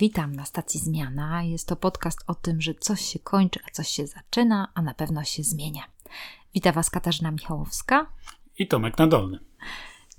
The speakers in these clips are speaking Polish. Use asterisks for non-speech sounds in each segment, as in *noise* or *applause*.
Witam na stacji Zmiana. Jest to podcast o tym, że coś się kończy, a coś się zaczyna, a na pewno się zmienia. Witam Was Katarzyna Michałowska i Tomek Nadolny.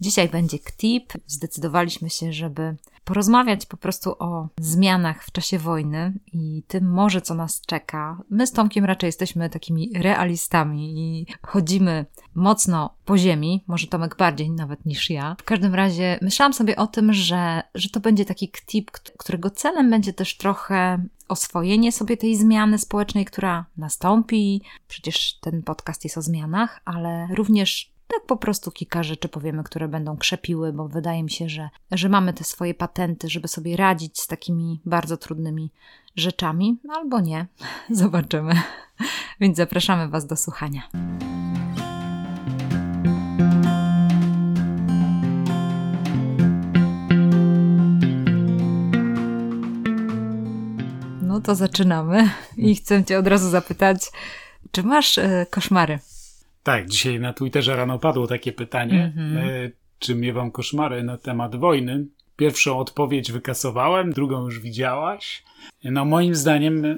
Dzisiaj będzie KTIP. Zdecydowaliśmy się, żeby porozmawiać po prostu o zmianach w czasie wojny i tym może, co nas czeka. My z Tomkiem raczej jesteśmy takimi realistami i chodzimy mocno po ziemi, może Tomek bardziej nawet niż ja. W każdym razie myślałam sobie o tym, że, że to będzie taki KTIP, którego celem będzie też trochę oswojenie sobie tej zmiany społecznej, która nastąpi. Przecież ten podcast jest o zmianach, ale również tak po prostu kilka rzeczy powiemy, które będą krzepiły, bo wydaje mi się, że, że mamy te swoje patenty, żeby sobie radzić z takimi bardzo trudnymi rzeczami, albo nie. *laughs* Zobaczymy. *laughs* Więc zapraszamy Was do słuchania. No to zaczynamy i chcę Cię od razu zapytać, czy masz e, koszmary? Tak, dzisiaj na Twitterze rano padło takie pytanie, mm-hmm. czy miewam koszmary na temat wojny. Pierwszą odpowiedź wykasowałem, drugą już widziałaś. No moim zdaniem e,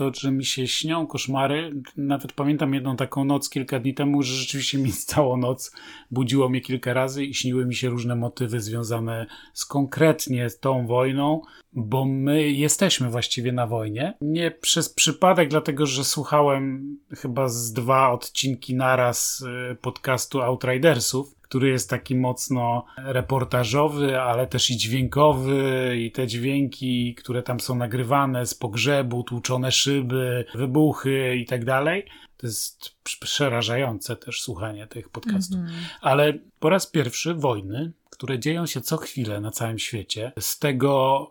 to, że mi się śnią koszmary. Nawet pamiętam jedną taką noc kilka dni temu, że rzeczywiście mi *laughs* całą noc budziło mnie kilka razy i śniły mi się różne motywy związane z konkretnie tą wojną, bo my jesteśmy właściwie na wojnie. Nie przez przypadek, dlatego że słuchałem chyba z dwa odcinki naraz y, podcastu Outridersów który jest taki mocno reportażowy, ale też i dźwiękowy, i te dźwięki, które tam są nagrywane z pogrzebu, tłuczone szyby, wybuchy i tak dalej. To jest przerażające też słuchanie tych podcastów. Mm -hmm. Ale po raz pierwszy wojny, które dzieją się co chwilę na całym świecie, z tego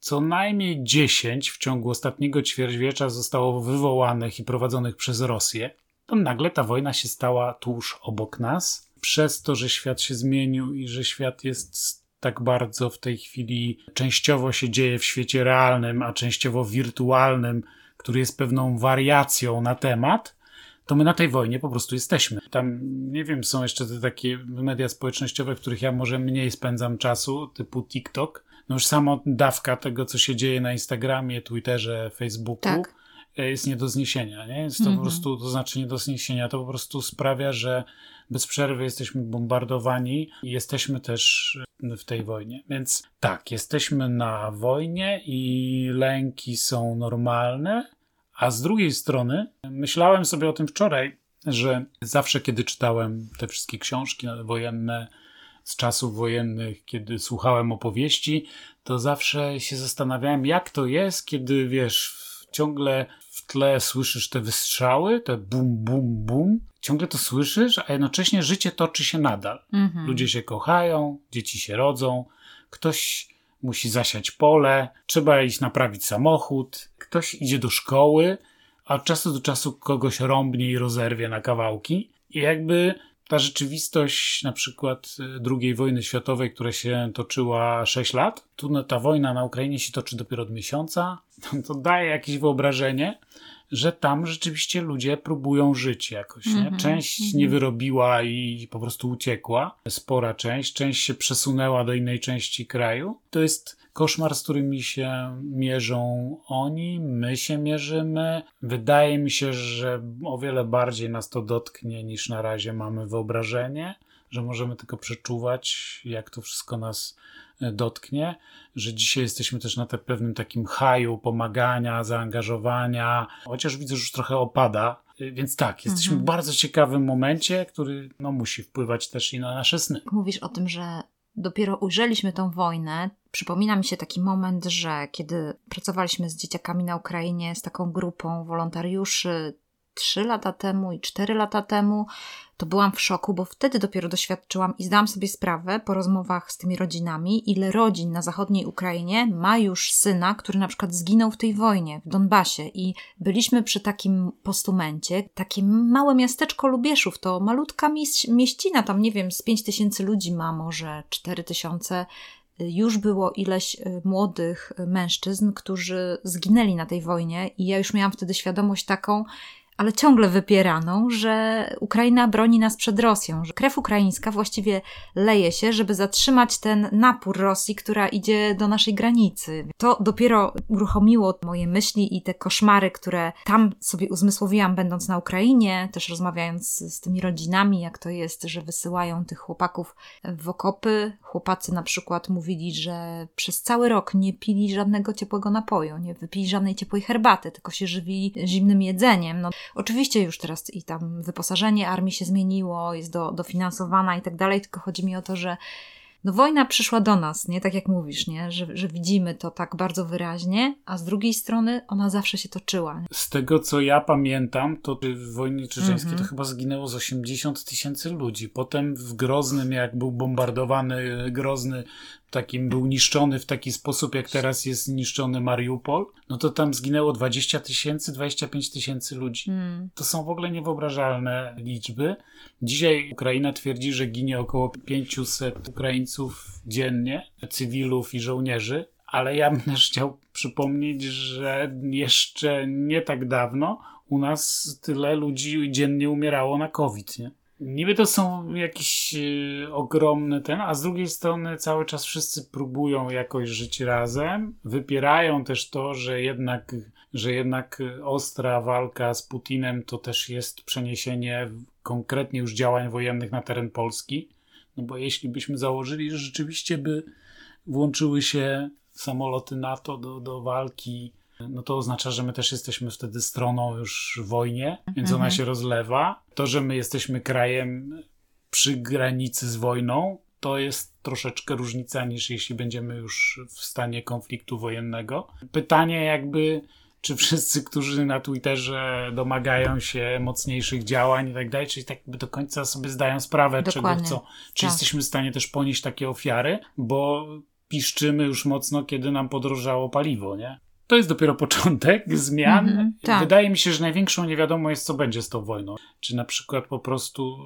co najmniej 10 w ciągu ostatniego ćwierćwiecza zostało wywołanych i prowadzonych przez Rosję, to nagle ta wojna się stała tuż obok nas przez to, że świat się zmienił i że świat jest tak bardzo w tej chwili częściowo się dzieje w świecie realnym, a częściowo wirtualnym, który jest pewną wariacją na temat, to my na tej wojnie po prostu jesteśmy. Tam, nie wiem, są jeszcze te takie media społecznościowe, w których ja może mniej spędzam czasu, typu TikTok. No już samo dawka tego, co się dzieje na Instagramie, Twitterze, Facebooku. Tak e, jest nie do zniesienia, nie? Jest to mm -hmm. po mhm. prostu, to znaczy nie do zniesienia, to po prostu sprawia, że bez przerwy jesteśmy bombardowani i jesteśmy też w tej wojnie. Więc tak, jesteśmy na wojnie i lęki są normalne, a z drugiej strony myślałem sobie o tym wczoraj, że zawsze kiedy czytałem te wszystkie książki wojenne, z czasów wojennych, kiedy słuchałem opowieści, to zawsze się zastanawiałem, jak to jest, kiedy wiesz, ciągle w tle słyszysz te wystrzały, te bum, bum, bum, ciągle to słyszysz, a jednocześnie życie toczy się nadal. Mhm. Ludzie się kochają, dzieci się rodzą, ktoś musi zasiać pole, trzeba iść naprawić samochód, ktoś idzie do szkoły, a od czasu do czasu kogoś rąbnie i rozerwie na kawałki. I jakby ta rzeczywistość na przykład y, II wojny światowej, która się toczyła 6 lat, tu ta wojna na Ukrainie się toczy dopiero od miesiąca, *laughs* to daje jakieś wyobrażenie, że tam rzeczywiście ludzie próbują żyć jakoś. Nie? -hmm, część -hmm. nie wyrobiła i po prostu uciekła, spora część, część się przesunęła do innej części kraju. To jest koszmar, z którymi się mierzą oni, my się mierzymy. Wydaje mi się, że o wiele bardziej nas to dotknie niż na razie mamy wyobrażenie, że możemy tylko przeczuwać, jak to wszystko nas dotknie, że dzisiaj jesteśmy też na te pewnym takim haju pomagania, zaangażowania, chociaż widzę, że już trochę opada. Więc tak, jesteśmy mhm. w bardzo ciekawym momencie, który no, musi wpływać też i na nasze sny. Mówisz o tym, że dopiero ujrzeliśmy tą wojnę, przypomina mi się taki moment, że kiedy pracowaliśmy z dzieciakami na Ukrainie, z taką grupą wolontariuszy, trzy lata temu i cztery lata temu, to byłam w szoku, bo wtedy dopiero doświadczyłam i zdałam sobie sprawę po rozmowach z tymi rodzinami, ile rodzin na zachodniej Ukrainie ma już syna, który na przykład zginął w tej wojnie w Donbasie. I byliśmy przy takim postumencie, takie małe miasteczko Lubieszów, to malutka mieścina, tam nie wiem, z pięć tysięcy ludzi ma, może cztery tysiące już było ileś y, młodych mężczyzn, którzy zginęli na tej wojnie, i ja już miałam wtedy świadomość taką, ale ciągle wypieraną, że Ukraina broni nas przed Rosją, że krew ukraińska właściwie leje się, żeby zatrzymać ten napór Rosji, która idzie do naszej granicy. To dopiero uruchomiło moje myśli i te koszmary, które tam sobie uzmysłowiłam, będąc na Ukrainie, też rozmawiając z tymi rodzinami, jak to jest, że wysyłają tych chłopaków w okopy. Chłopacy na przykład mówili, że przez cały rok nie pili żadnego ciepłego napoju, nie wypili żadnej ciepłej herbaty, tylko się żywili zimnym jedzeniem. No, oczywiście już teraz i tam wyposażenie armii się zmieniło, jest do, dofinansowana i tak dalej, tylko chodzi mi o to, że no wojna przyszła do nas, nie tak jak mówisz, nie? Że, że widzimy to tak bardzo wyraźnie, a z drugiej strony ona zawsze się toczyła. Z tego co ja pamiętam, to w wojnie czeczeńskiej mm -hmm. to chyba zginęło z 80 tysięcy ludzi. Potem w Groznym, jak był bombardowany Grozny, takim był niszczony w taki sposób, jak teraz jest niszczony Mariupol, no to tam zginęło 20 tysięcy, 25 tysięcy ludzi. Mm. To są w ogóle niewyobrażalne liczby. Dzisiaj Ukraina twierdzi, że ginie około 500 Ukraińców dziennie, cywilów i żołnierzy, ale ja bym *laughs* też chciał przypomnieć, że jeszcze nie tak dawno u nas tyle ludzi dziennie umierało na COVID, nie? Niby to są jakieś y, ogromne ten, a z drugiej strony cały czas wszyscy próbują jakoś żyć razem. Wypierają też to, że jednak, że jednak ostra walka z Putinem to też jest przeniesienie konkretnie już działań wojennych na teren Polski. No bo jeśli byśmy założyli, że rzeczywiście by włączyły się samoloty NATO do, do walki no to oznacza, że my też jesteśmy wtedy stroną już w wojnie, więc mhm. ona się rozlewa. To, że my jesteśmy krajem przy granicy z wojną, to jest troszeczkę różnica niż jeśli będziemy już w stanie konfliktu wojennego. Pytanie jakby, czy wszyscy, którzy na Twitterze domagają się mocniejszych działań i tak dalej, czyli tak by do końca sobie zdają sprawę, Dokładnie. czego chcą. Czy tak. jesteśmy w stanie też ponieść takie ofiary, bo piszczymy już mocno, kiedy nam podrożało paliwo, nie? To jest dopiero początek *laughs* zmian. Mm -hmm, tak. Wydaje mi się, że największą niewiadomą jest, co będzie z tą wojną. Czy na przykład po prostu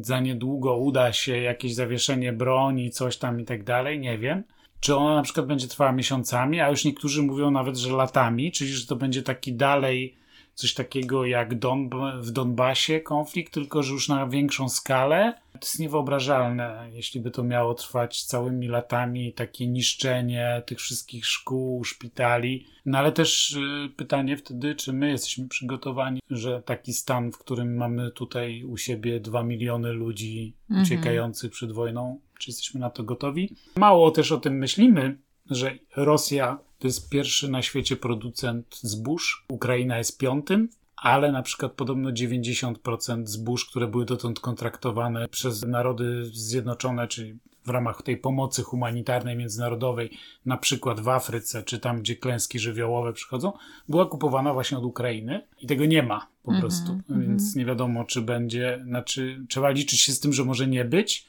za niedługo uda się jakieś zawieszenie broni, coś tam i tak dalej, nie wiem. Czy ona na przykład będzie trwała miesiącami, a już niektórzy mówią nawet, że latami, czyli że to będzie taki dalej coś takiego jak Don, w Donbasie konflikt, tylko że już na większą skalę. To jest niewyobrażalne, jeśli by to miało trwać całymi latami, takie niszczenie tych wszystkich szkół, szpitali. No ale też y, pytanie wtedy, czy my jesteśmy przygotowani, że taki stan, w którym mamy tutaj u siebie dwa miliony ludzi mhm. uciekających przed wojną, czy jesteśmy na to gotowi? Mało też o tym myślimy, że Rosja to jest pierwszy na świecie producent zbóż, Ukraina jest piątym, ale na przykład podobno 90% zbóż, które były dotąd kontraktowane przez Narody Zjednoczone, czyli w ramach tej pomocy humanitarnej międzynarodowej, na przykład w Afryce, czy tam, gdzie klęski żywiołowe przychodzą, była kupowana właśnie od Ukrainy i tego nie ma po mm -hmm, prostu. Mm -hmm. Więc nie wiadomo, czy będzie, znaczy trzeba liczyć się z tym, że może nie być,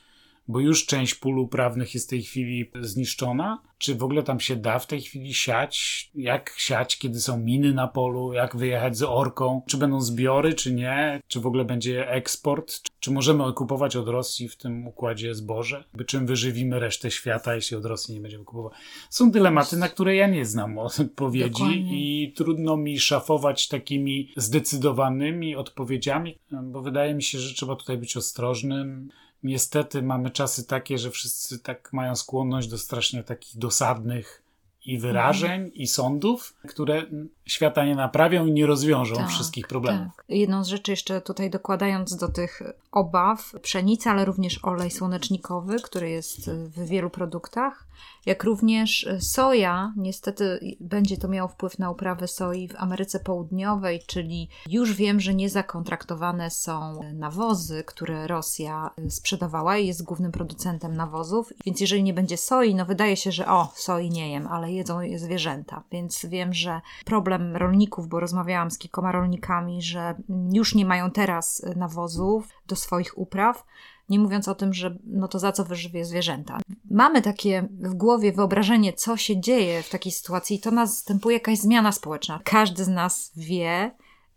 bo już część pól uprawnych jest w tej chwili zniszczona. Czy w ogóle tam się da w tej chwili siać? Jak siać, kiedy są miny na polu? Jak wyjechać z orką? Czy będą zbiory, czy nie? Czy w ogóle będzie eksport? Czy możemy okupować od Rosji w tym układzie zboże? By czym wyżywimy resztę świata, jeśli od Rosji nie będziemy kupować? Są dylematy, na które ja nie znam *laughs* odpowiedzi Dokładnie. i trudno mi szafować takimi zdecydowanymi odpowiedziami, bo wydaje mi się, że trzeba tutaj być ostrożnym niestety mamy czasy takie, że wszyscy tak mają skłonność do strasznie takich dosadnych i wyrażeń, mhm. i sądów, które świata nie naprawią i nie rozwiążą tak, wszystkich problemów. Tak. Jedną z rzeczy jeszcze tutaj dokładając do tych obaw, pszenica, ale również olej słonecznikowy, który jest w wielu produktach, jak również soja, niestety będzie to miało wpływ na uprawę soi w Ameryce Południowej, czyli już wiem, że nie zakontraktowane są nawozy, które Rosja sprzedawała i jest głównym producentem nawozów, więc jeżeli nie będzie soi, no wydaje się, że o, soi nie jem, ale jedzą je zwierzęta, więc wiem, że problem rolników, bo rozmawiałam z kilkoma rolnikami, że już nie mają teraz nawozów do swoich upraw, nie mówiąc o tym, że no to za co wyżywie zwierzęta. Mamy takie w głowie wyobrażenie, co się dzieje w takiej sytuacji, i to następuje jakaś zmiana społeczna. Każdy z nas wie,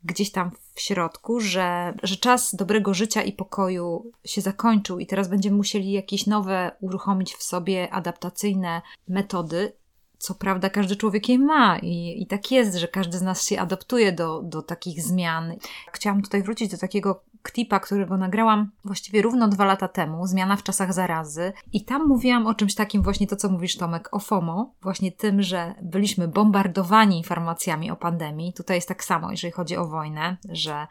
gdzieś tam w środku, że, że czas dobrego życia i pokoju się zakończył i teraz będziemy musieli jakieś nowe uruchomić w sobie adaptacyjne metody co prawda każdy człowiek je ma i, i tak jest, że każdy z nas się adaptuje do, do takich zmian. Chciałam tutaj wrócić do takiego klipa, którego nagrałam właściwie równo dwa lata temu, Zmiana w czasach zarazy. I tam mówiłam o czymś takim, właśnie to, co mówisz, Tomek, o FOMO, właśnie tym, że byliśmy bombardowani informacjami o pandemii. Tutaj jest tak samo, jeżeli chodzi o wojnę, że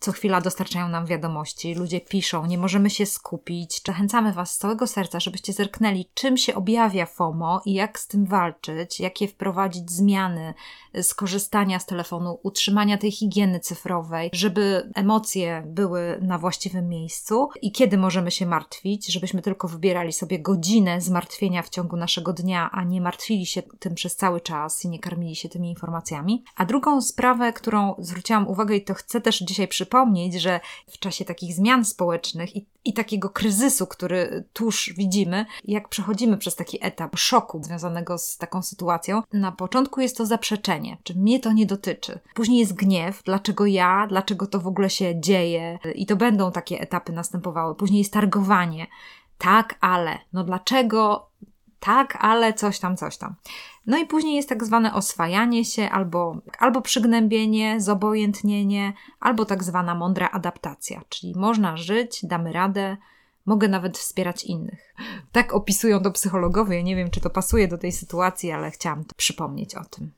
co chwila dostarczają nam wiadomości, ludzie piszą, nie możemy się skupić. Zachęcamy Was z całego serca, żebyście zerknęli, czym się objawia FOMO i jak z tym walczyć, jakie wprowadzić zmiany z korzystania z telefonu, utrzymania tej higieny cyfrowej, żeby emocje były na właściwym miejscu i kiedy możemy się martwić, żebyśmy tylko wybierali sobie godzinę zmartwienia w ciągu naszego dnia, a nie martwili się tym przez cały czas i nie karmili się tymi informacjami. A drugą sprawę, którą zwróciłam uwagę i to chcę też dzisiaj przypomnieć, że w czasie takich zmian społecznych i, i takiego kryzysu, który tuż widzimy, jak przechodzimy przez taki etap szoku związanego z taką sytuacją, na początku jest to zaprzeczenie, czy mnie to nie dotyczy. Później jest gniew, dlaczego ja, dlaczego to w ogóle się dzieje, i to będą takie etapy następowały. Później jest targowanie. Tak, ale. No dlaczego tak, ale coś tam, coś tam. No i później jest tak zwane oswajanie się, albo, albo przygnębienie, zobojętnienie, albo tak zwana mądra adaptacja, czyli można żyć, damy radę, mogę nawet wspierać innych. Tak opisują to psychologowie. Nie wiem, czy to pasuje do tej sytuacji, ale chciałam przypomnieć o tym.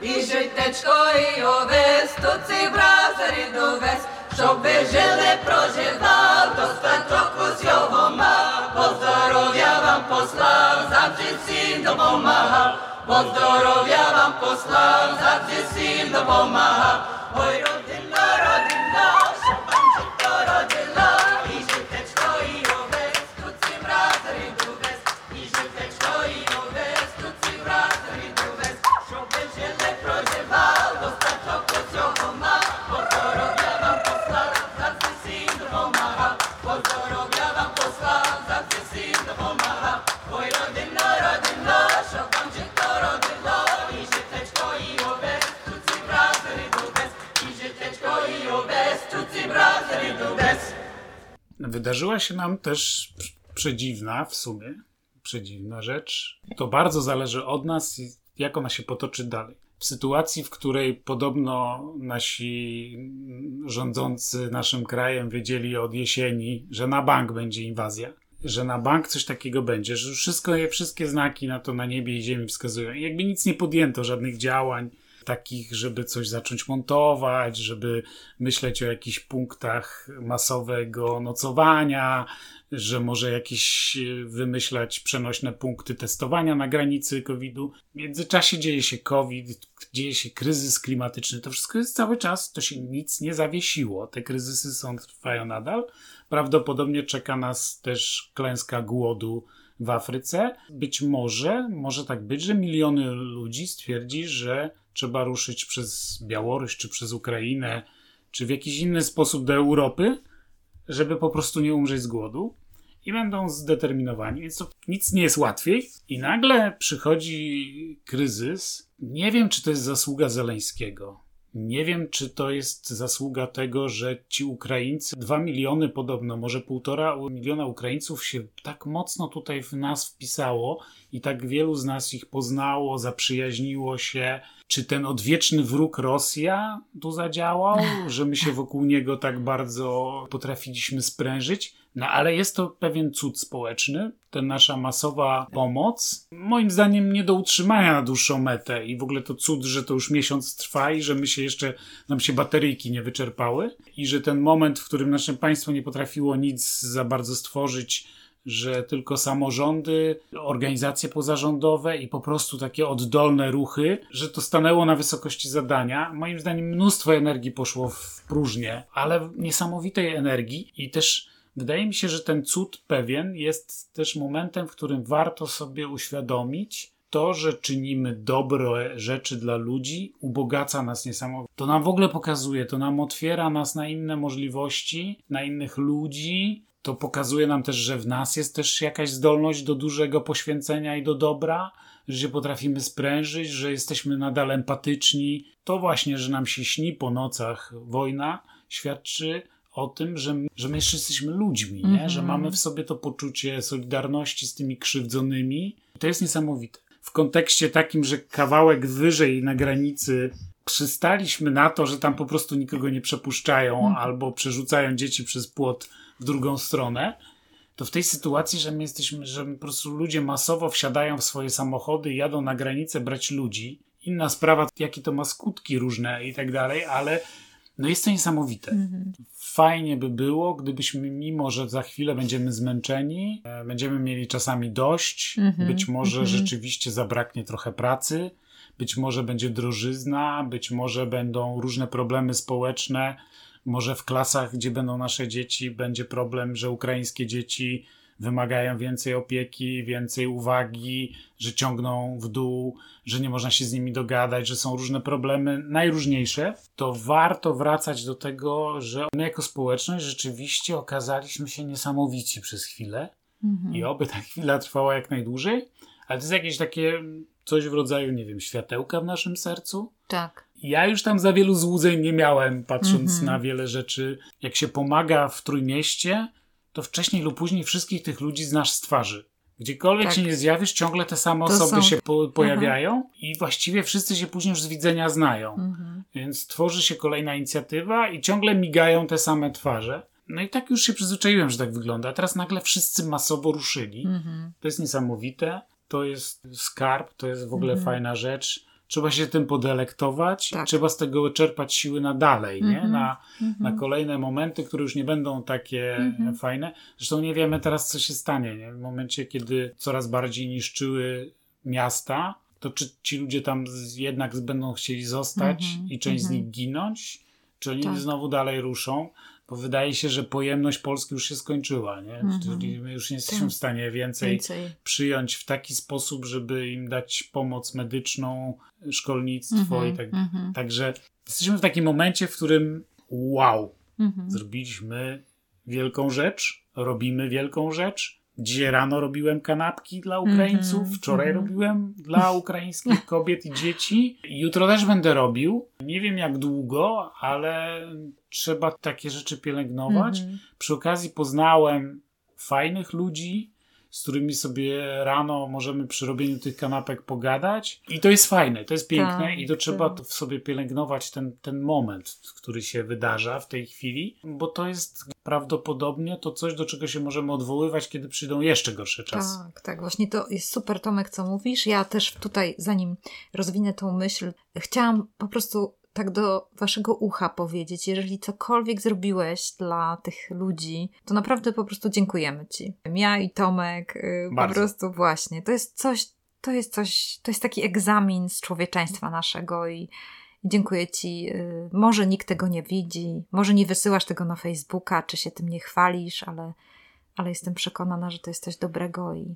І житечко, і овес, то ці бразарі довес, щоб ви жили, проживав, достаток усього мав, по здоров'я вам послав, завжди всім допомагав, по здоров'я вам послав, завжди всім допомагав, ой, Wydarzyła się nam też przedziwna w sumie, przedziwna rzecz. To bardzo zależy od nas, jak ona się potoczy dalej. W sytuacji, w której podobno nasi rządzący naszym krajem wiedzieli od jesieni, że na bank będzie inwazja, że na bank coś takiego będzie, że wszystko, wszystkie znaki na to na niebie i ziemi wskazują. Jakby nic nie podjęto, żadnych działań takich, żeby coś zacząć montować, żeby myśleć o jakichś punktach masowego nocowania, że może jakieś e, wymyślać przenośne punkty testowania na granicy COVID-u. W międzyczasie dzieje się COVID, dzieje się kryzys klimatyczny. To wszystko jest cały czas, to się nic nie zawiesiło. Te kryzysy są, trwają nadal. Prawdopodobnie czeka nas też klęska głodu w Afryce. Być może, może tak być, że miliony ludzi stwierdzi, że trzeba ruszyć przez Białoruś, czy przez Ukrainę, czy w jakiś inny sposób do Europy, żeby po prostu nie umrzeć z głodu. I będą zdeterminowani, więc to nic nie jest łatwiej. I nagle przychodzi kryzys. Nie wiem, czy to jest zasługa Zeleńskiego. Nie wiem, czy to jest zasługa tego, że ci Ukraińcy, dwa miliony podobno, może półtora miliona Ukraińców się tak mocno tutaj w nas wpisało i tak wielu z nas ich poznało, zaprzyjaźniło się. Czy ten odwieczny wróg Rosja tu zadziałał, *laughs* że my się wokół niego tak bardzo potrafiliśmy sprężyć? No ale jest to pewien cud społeczny, ta nasza masowa pomoc. Moim zdaniem nie do utrzymania na dłuższą metę i w ogóle to cud, że to już miesiąc trwa i że my się jeszcze, nam się bateryjki nie wyczerpały i że ten moment, w którym nasze państwo nie potrafiło nic za bardzo stworzyć, że tylko samorządy, organizacje pozarządowe i po prostu takie oddolne ruchy, że to stanęło na wysokości zadania. Moim zdaniem mnóstwo energii poszło w próżnię, ale niesamowitej energii i też wydaje mi się, że ten cud pewien jest też momentem, w którym warto sobie uświadomić, to, że czynimy dobre rzeczy dla ludzi, ubogaca nas niesamowicie. To nam w ogóle pokazuje, to nam otwiera nas na inne możliwości, na innych ludzi, to pokazuje nam też, że w nas jest też jakaś zdolność do dużego poświęcenia i do dobra, że się potrafimy sprężyć, że jesteśmy nadal empatyczni. To właśnie, że nam się śni po nocach wojna, świadczy o tym, że, że my jeszcze jesteśmy ludźmi, nie? Mhm. że mamy w sobie to poczucie solidarności z tymi krzywdzonymi. To jest niesamowite. W kontekście takim, że kawałek wyżej na granicy przystaliśmy na to, że tam po prostu nikogo nie przepuszczają Mhm. albo przerzucają dzieci przez płot w drugą stronę, to w tej sytuacji, że my jesteśmy, że po prostu ludzie masowo wsiadają w swoje samochody i jadą na granicę brać ludzi. Inna sprawa, jakie to ma skutki różne i tak dalej, ale no jest to niesamowite. Mhm. Fajnie by było, gdybyśmy, mimo że za chwilę będziemy zmęczeni, e, będziemy mieli czasami dość, Mhm, być może mhm. rzeczywiście zabraknie trochę pracy, być może będzie drożyzna, być może będą różne problemy społeczne, może w klasach, gdzie będą nasze dzieci, będzie problem, że ukraińskie dzieci wymagają więcej opieki, więcej uwagi, że ciągną w dół, że nie można się z nimi dogadać, że są różne problemy, najróżniejsze, to warto wracać do tego, że my jako społeczność rzeczywiście okazaliśmy się niesamowici przez chwilę Mhm. i oby ta chwila trwała jak najdłużej, ale to jest jakieś takie coś w rodzaju, nie wiem, światełka w naszym sercu. Tak. Ja już tam za wielu złudzeń nie miałem, patrząc Mhm. na wiele rzeczy. Jak się pomaga w Trójmieście, to wcześniej lub później wszystkich tych ludzi znasz z twarzy. Gdziekolwiek Tak. się nie zjawisz, ciągle te same To osoby są- się po pojawiają i właściwie wszyscy się później już z widzenia znają. Mhm. Więc tworzy się kolejna inicjatywa i ciągle migają te same twarze. No i tak już się przyzwyczaiłem, że tak wygląda. A teraz nagle wszyscy masowo ruszyli. Mhm. To jest niesamowite. To jest skarb, to jest w ogóle Mhm. fajna rzecz. Trzeba się tym podelektować, Tak. trzeba z tego czerpać siły na dalej, nie? Mhm. Na, Mhm. na kolejne momenty, które już nie będą takie Mhm. fajne. Zresztą nie wiemy teraz, co się stanie. Nie? W momencie, kiedy coraz bardziej niszczyły miasta, to czy ci ludzie tam jednak będą chcieli zostać Mhm. i część z Mhm. nich ginąć? Czy oni Tak. znowu dalej ruszą? Bo wydaje się, że pojemność Polski już się skończyła, nie? Mhm. Czyli my już nie jesteśmy Tak. w stanie więcej Więcej. przyjąć w taki sposób, żeby im dać pomoc medyczną, szkolnictwo Mhm. i tak Mhm. Także jesteśmy w takim momencie, w którym wow, Mhm. zrobiliśmy wielką rzecz, robimy wielką rzecz. Dzisiaj rano robiłem kanapki dla Ukraińców, Mhm, wczoraj mhm. robiłem dla *laughs* ukraińskich kobiet i dzieci. Jutro też będę robił. Nie wiem jak długo, ale trzeba takie rzeczy pielęgnować. Mhm. Przy okazji poznałem fajnych ludzi, z którymi sobie rano możemy przy robieniu tych kanapek pogadać. I to jest fajne, to jest piękne Tak, i to trzeba tak. w sobie pielęgnować ten, ten moment, który się wydarza w tej chwili, bo to jest prawdopodobnie to coś, do czego się możemy odwoływać, kiedy przyjdą jeszcze gorsze czasy. Tak, tak, właśnie to jest super, Tomek, co mówisz. Ja też tutaj, zanim rozwinę tą myśl, chciałam po prostu tak do waszego ucha powiedzieć, jeżeli cokolwiek zrobiłeś dla tych ludzi, to naprawdę po prostu dziękujemy ci. Ja i Tomek, y, po prostu właśnie, to jest coś, to jest coś, to jest taki egzamin z człowieczeństwa naszego i i dziękuję Ci. y, Może nikt tego nie widzi, może nie wysyłasz tego na Facebooka, czy się tym nie chwalisz, ale, ale jestem przekonana, że to jest coś dobrego i,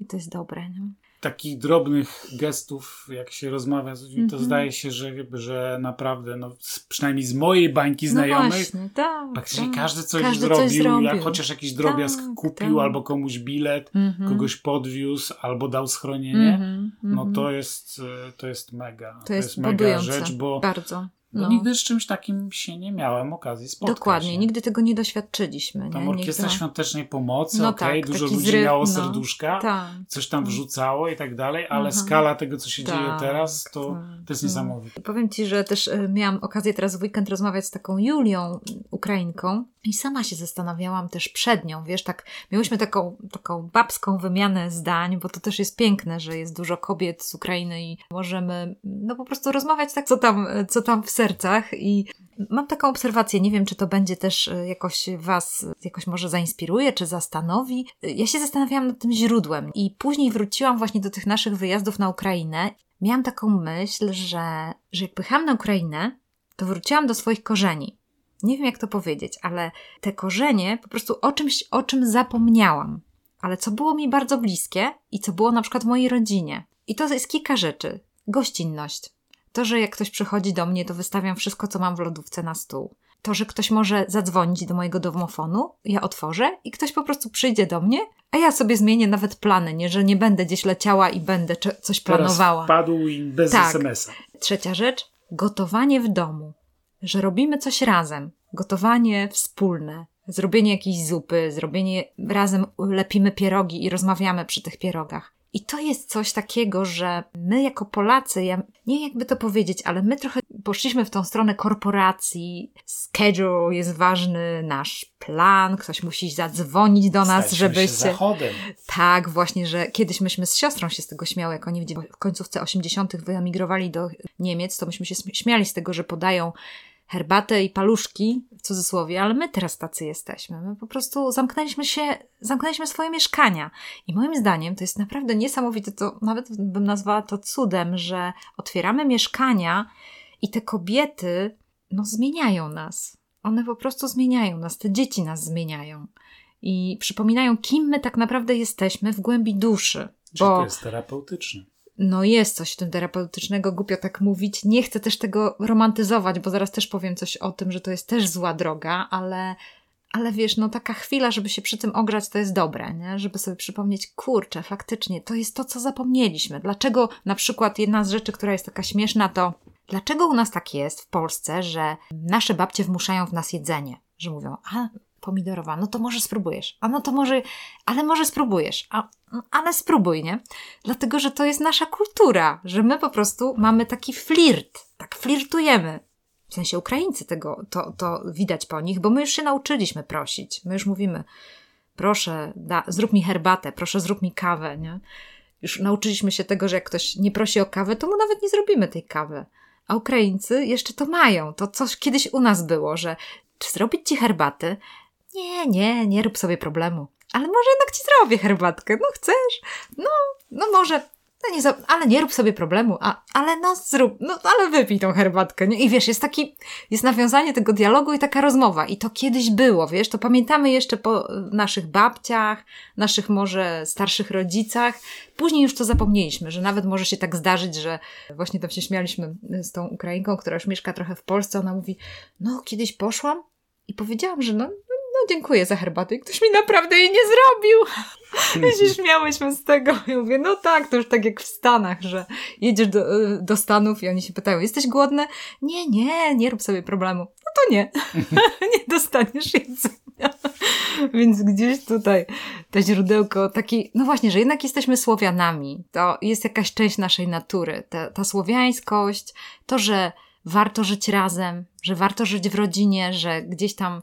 i to jest dobre. Nie? Takich drobnych gestów, jak się rozmawia z ludźmi, to Mhm. zdaje się, że, że naprawdę, no, przynajmniej z mojej bańki No znajomych, właśnie, tak. Praktycznie tak. każdy coś Każdy zrobił, coś zrobił. jak chociaż jakiś drobiazg Tak, kupił, tak. albo komuś bilet, Mhm. kogoś podwiózł, albo dał schronienie. Mhm, No mhm. to jest, e, to jest mega. to jest, mega budujące. rzecz, bo, Bardzo. Bo No. nigdy z czymś takim się nie miałem okazji spotkać. Dokładnie, nie? nigdy tego nie doświadczyliśmy. Tam nie? orkiestra Nigdy- świątecznej pomocy, No okej, tak, dużo ludzi miało no. serduszka, Tak. coś tam wrzucało i tak dalej, ale Mhm. skala tego, co się dzieje Tak, teraz, to, to jest No. niesamowite. Powiem Ci, że też e, miałam okazję teraz w weekend rozmawiać z taką Julią, Ukrainką, i sama się zastanawiałam też przed nią, wiesz, tak, miałyśmy taką, taką babską wymianę zdań, bo to też jest piękne, że jest dużo kobiet z Ukrainy i możemy, no po prostu rozmawiać tak, co tam, co tam w sercach i Mam taką obserwację, nie wiem, czy to będzie też e, jakoś Was, jakoś może zainspiruje, czy zastanowi. E, Ja się zastanawiałam nad tym źródłem i później wróciłam właśnie do tych naszych wyjazdów na Ukrainę. Miałam taką myśl, że, że jak pychałam na Ukrainę, to wróciłam do swoich korzeni. Nie wiem, jak to powiedzieć, ale te korzenie po prostu o czymś, o czym zapomniałam. Ale co było mi bardzo bliskie i co było na przykład w mojej rodzinie. I to jest kilka rzeczy. Gościnność. To, że jak ktoś przychodzi do mnie, to wystawiam wszystko, co mam w lodówce na stół. to, że ktoś może zadzwonić do mojego domofonu, ja otworzę i ktoś po prostu przyjdzie do mnie, a ja sobie zmienię nawet plany, nie, że nie będę gdzieś leciała i będę coś planowała. Teraz wpadł i bez tak. SMS-a. Trzecia rzecz, gotowanie w domu. Że robimy coś razem. Gotowanie wspólne. Zrobienie jakiejś zupy, zrobienie razem lepimy pierogi i rozmawiamy przy tych pierogach. I to jest coś takiego, że my jako Polacy, ja nie jakby to powiedzieć, ale my trochę poszliśmy w tą stronę korporacji. Schedule jest ważny, nasz plan, ktoś musi zadzwonić do nas, Staliśmy żeby się. Zachodem. Tak, właśnie, że kiedyś myśmy z siostrą się z tego śmiały, jak oni w końcówce 80. wyemigrowali do Niemiec, to myśmy się śmiali z tego, że podają herbatę i paluszki, w cudzysłowie, ale my teraz tacy jesteśmy. My po prostu zamknęliśmy się, zamknęliśmy swoje mieszkania. I moim zdaniem to jest naprawdę niesamowite, to nawet bym nazwała to cudem, że otwieramy mieszkania i te kobiety, no, zmieniają nas. One po prostu zmieniają nas, te dzieci nas zmieniają. I przypominają, kim my tak naprawdę jesteśmy w głębi duszy. Czy bo... to jest terapeutyczne no jest coś w tym terapeutycznego, głupio tak mówić. Nie chcę też tego romantyzować, bo zaraz też powiem coś o tym, że to jest też zła droga, ale, ale wiesz, no taka chwila, żeby się przy tym ogrzać, to jest dobre, nie? Żeby sobie przypomnieć, kurczę, faktycznie, to jest to, co zapomnieliśmy. Dlaczego na przykład jedna z rzeczy, która jest taka śmieszna, to dlaczego u nas tak jest w Polsce, że nasze babcie wmuszają w nas jedzenie? Że mówią, a pomidorowa, no to może spróbujesz. A no to może, ale może spróbujesz. A, ale spróbuj, nie? Dlatego, że to jest nasza kultura, że my po prostu mamy taki flirt, tak flirtujemy. W sensie Ukraińcy tego, to, to widać po nich, bo my już się nauczyliśmy prosić. My już mówimy, proszę, da, zrób mi herbatę, proszę, zrób mi kawę, nie? Już nauczyliśmy się tego, że jak ktoś nie prosi o kawę, to mu nawet nie zrobimy tej kawy. A Ukraińcy jeszcze to mają. To coś kiedyś u nas było, że czy zrobić ci herbaty? Nie, nie, nie rób sobie problemu. Ale może jednak ci zrobię herbatkę. No chcesz? No, no może. No nie, ale nie rób sobie problemu, a, ale no zrób, no ale wypij tą herbatkę, nie? I wiesz, jest taki, jest nawiązanie tego dialogu i taka rozmowa. I to kiedyś było, wiesz, to pamiętamy jeszcze po naszych babciach, naszych może starszych rodzicach. Później już to zapomnieliśmy, że nawet może się tak zdarzyć, że właśnie tam się śmialiśmy z tą Ukrainką, która już mieszka trochę w Polsce, ona mówi, no kiedyś poszłam i powiedziałam, że no, dziękuję za herbatę. I ktoś mi naprawdę jej nie zrobił. *laughs* I się śmiałyśmy z tego. I mówię, no tak, to już tak jak w Stanach, że jedziesz do, do Stanów i oni się pytają, jesteś głodny? Nie, nie, nie rób sobie problemu. No to nie. *laughs* nie dostaniesz jedzenia. *laughs* Więc gdzieś tutaj to źródełko taki, no właśnie, że jednak jesteśmy Słowianami. To jest jakaś część naszej natury. Ta, ta słowiańskość, to, że warto żyć razem, że warto żyć w rodzinie, że gdzieś tam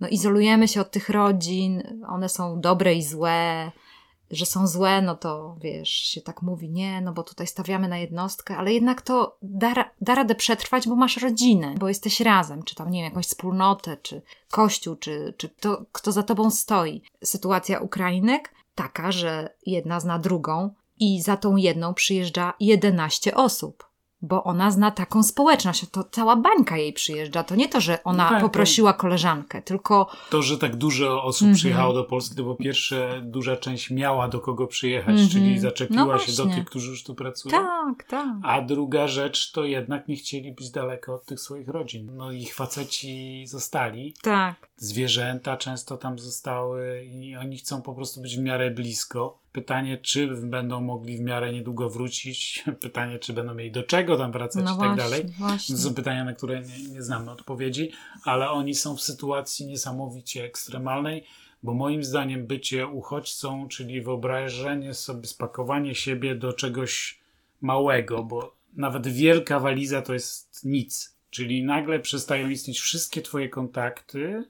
no, izolujemy się od tych rodzin, one są dobre i złe, że są złe, no to wiesz, się tak mówi, nie, no bo tutaj stawiamy na jednostkę, ale jednak to da, da radę przetrwać, bo masz rodzinę, bo jesteś razem, czy tam, nie wiem, jakąś wspólnotę, czy kościół, czy, czy to, kto za tobą stoi. Sytuacja Ukrainek taka, że jedna zna drugą i za tą jedną przyjeżdża 11 osób bo ona zna taką społeczność. To cała bańka jej przyjeżdża. To nie to, że ona no tak, poprosiła koleżankę, tylko. To, że tak dużo osób mm -hmm. przyjechało do Polski, to po pierwsze duża część miała do kogo przyjechać, mm -hmm. czyli zaczepiła no się do tych, którzy już tu pracują. Tak, tak. A druga rzecz to jednak nie chcieli być daleko od tych swoich rodzin. No ich faceci zostali. Tak. Zwierzęta często tam zostały i oni chcą po prostu być w miarę blisko. Pytanie, czy będą mogli w miarę niedługo wrócić. *laughs* Pytanie, czy będą mieli do czego tam wracać no i tak dalej. Właśnie. To są pytania, na które nie, nie znamy odpowiedzi, ale oni są w sytuacji niesamowicie ekstremalnej, bo moim zdaniem bycie uchodźcą, czyli wyobrażenie sobie, spakowanie siebie do czegoś małego, bo nawet wielka waliza to jest nic. Czyli nagle przestają istnieć wszystkie Twoje kontakty,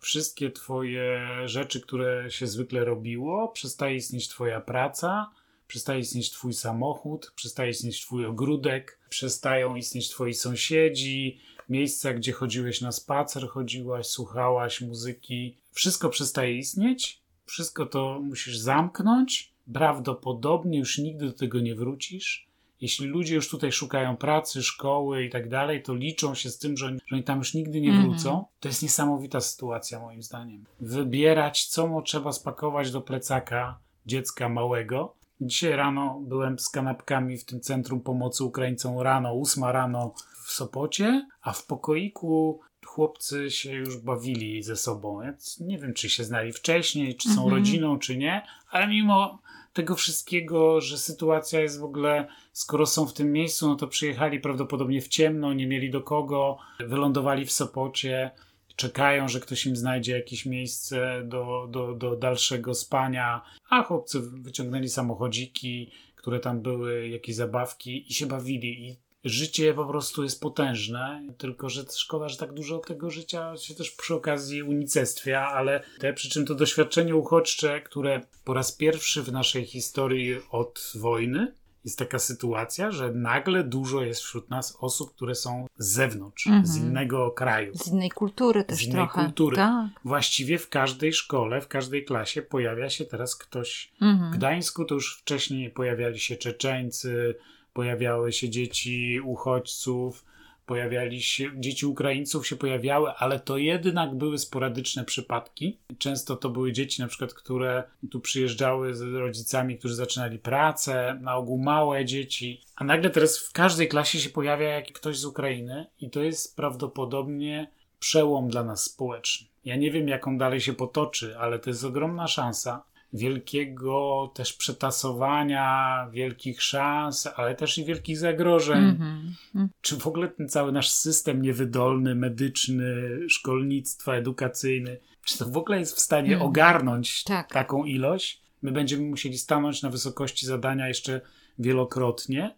wszystkie Twoje rzeczy, które się zwykle robiło, przestaje istnieć Twoja praca, przestaje istnieć Twój samochód, przestaje istnieć Twój ogródek, przestają istnieć Twoi sąsiedzi, miejsca, gdzie chodziłeś na spacer, chodziłaś, słuchałaś muzyki. Wszystko przestaje istnieć, wszystko to musisz zamknąć. Prawdopodobnie już nigdy do tego nie wrócisz jeśli ludzie już tutaj szukają pracy, szkoły i tak dalej, to liczą się z tym, że oni, że oni tam już nigdy nie wrócą. Mm -hmm. To jest niesamowita sytuacja, moim zdaniem. Wybierać, co mu trzeba spakować do plecaka dziecka małego. Dzisiaj rano byłem z kanapkami w tym Centrum Pomocy Ukraińcom rano, ósma rano w Sopocie, a w pokoiku chłopcy się już bawili ze sobą. Ja nie wiem, czy się znali wcześniej, czy są Mhm. rodziną, czy nie, ale mimo tego wszystkiego, że sytuacja jest w ogóle, skoro są w tym miejscu, no to przyjechali prawdopodobnie w ciemno, nie mieli do kogo, wylądowali w Sopocie, czekają, że ktoś im znajdzie jakieś miejsce do, do, do dalszego spania, a chłopcy wyciągnęli samochodziki, które tam były, jakieś zabawki i się bawili. I życie po prostu jest potężne, tylko że szkoda, że tak dużo tego życia się też przy okazji unicestwia, ale te, przy czym to doświadczenie uchodźcze, które po raz pierwszy w naszej historii od wojny jest taka sytuacja, że nagle dużo jest wśród nas osób, które są z zewnątrz, Mhm. z innego kraju. Z innej kultury też Z innej trochę. kultury. Tak. Właściwie w każdej szkole, w każdej klasie pojawia się teraz ktoś w Mhm. Gdańsku to już wcześniej pojawiali się Czeczeńcy, pojawiały się dzieci uchodźców, pojawiali się dzieci Ukraińców się pojawiały, ale to jednak były sporadyczne przypadki. Często to były dzieci na przykład, które tu przyjeżdżały z rodzicami, którzy zaczynali pracę, na ogół małe dzieci, a nagle teraz w każdej klasie się pojawia ktoś z Ukrainy i to jest prawdopodobnie przełom dla nas społeczny. Ja nie wiem, jak on dalej się potoczy, ale to jest ogromna szansa wielkiego też przetasowania, wielkich szans, ale też i wielkich zagrożeń. Mhm. Czy w ogóle ten cały nasz system niewydolny, medyczny, szkolnictwa, edukacyjny, czy to w ogóle jest w stanie Mhm. ogarnąć Tak. taką ilość? My będziemy musieli stanąć na wysokości zadania jeszcze wielokrotnie.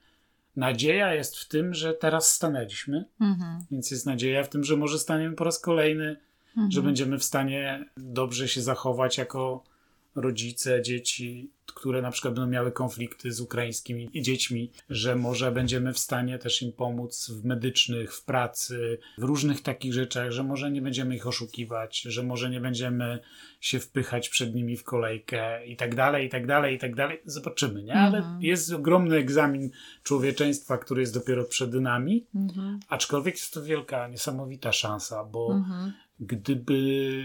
Nadzieja jest w tym, że teraz stanęliśmy, Mhm. więc jest nadzieja w tym, że może staniemy po raz kolejny Mhm. że będziemy w stanie dobrze się zachować jako rodzice dzieci, które na przykład będą miały konflikty z ukraińskimi dziećmi, że może będziemy w stanie też im pomóc w medycznych, w pracy, w różnych takich rzeczach, że może nie będziemy ich oszukiwać, że może nie będziemy się wpychać przed nimi w kolejkę i tak dalej, i tak dalej, i tak dalej. Zobaczymy, nie? Ale Mhm. jest ogromny egzamin człowieczeństwa, który jest dopiero przed nami, Mhm. aczkolwiek jest to wielka, niesamowita szansa, bo Mhm. gdyby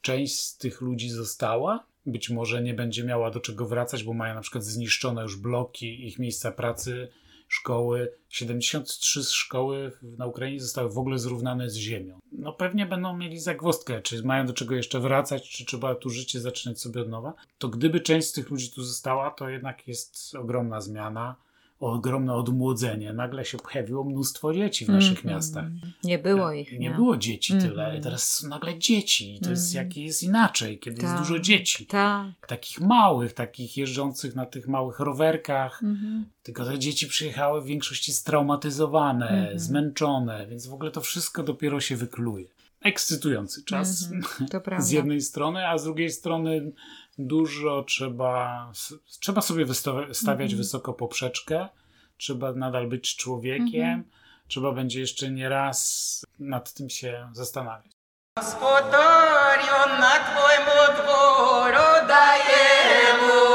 część z tych ludzi została, być może nie będzie miała do czego wracać, bo mają na przykład zniszczone już bloki, ich miejsca pracy, szkoły. 73 szkoły na Ukrainie zostały w ogóle zrównane z ziemią. No pewnie będą mieli zagwozdkę, czy mają do czego jeszcze wracać, czy trzeba tu życie zaczynać sobie od nowa. To gdyby część z tych ludzi tu została, to jednak jest ogromna zmiana, ogromne odmłodzenie. Nagle się pojawiło mnóstwo dzieci w naszych Mhm. miastach. Nie było ich. Nie było dzieci tyle, Mhm. teraz są nagle dzieci. I to jest Mhm. jakie jest inaczej, kiedy jest Tak. dużo dzieci. Tak. Takich małych, takich jeżdżących na tych małych rowerkach. Mhm. Tylko te dzieci przyjechały w większości straumatyzowane, Mhm. zmęczone, więc w ogóle to wszystko dopiero się wykluje. Ekscytujący czas Mhm. *laughs* Prawda. z jednej strony, a z drugiej strony dużo trzeba, trzeba sobie stawiać mm-hmm. wysoko poprzeczkę, trzeba nadal być człowiekiem, mhm. trzeba będzie jeszcze nie raz nad tym się zastanawiać. Gospodariu na Twojemu dworu dajemu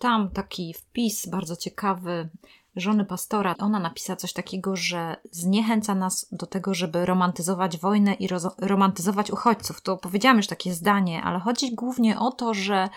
czytałam taki wpis bardzo ciekawy żony pastora. Ona napisała coś takiego, że zniechęca nas do tego, żeby romantyzować wojnę i romantyzować uchodźców. To powiedziałam już takie zdanie, ale chodzi głównie o to, że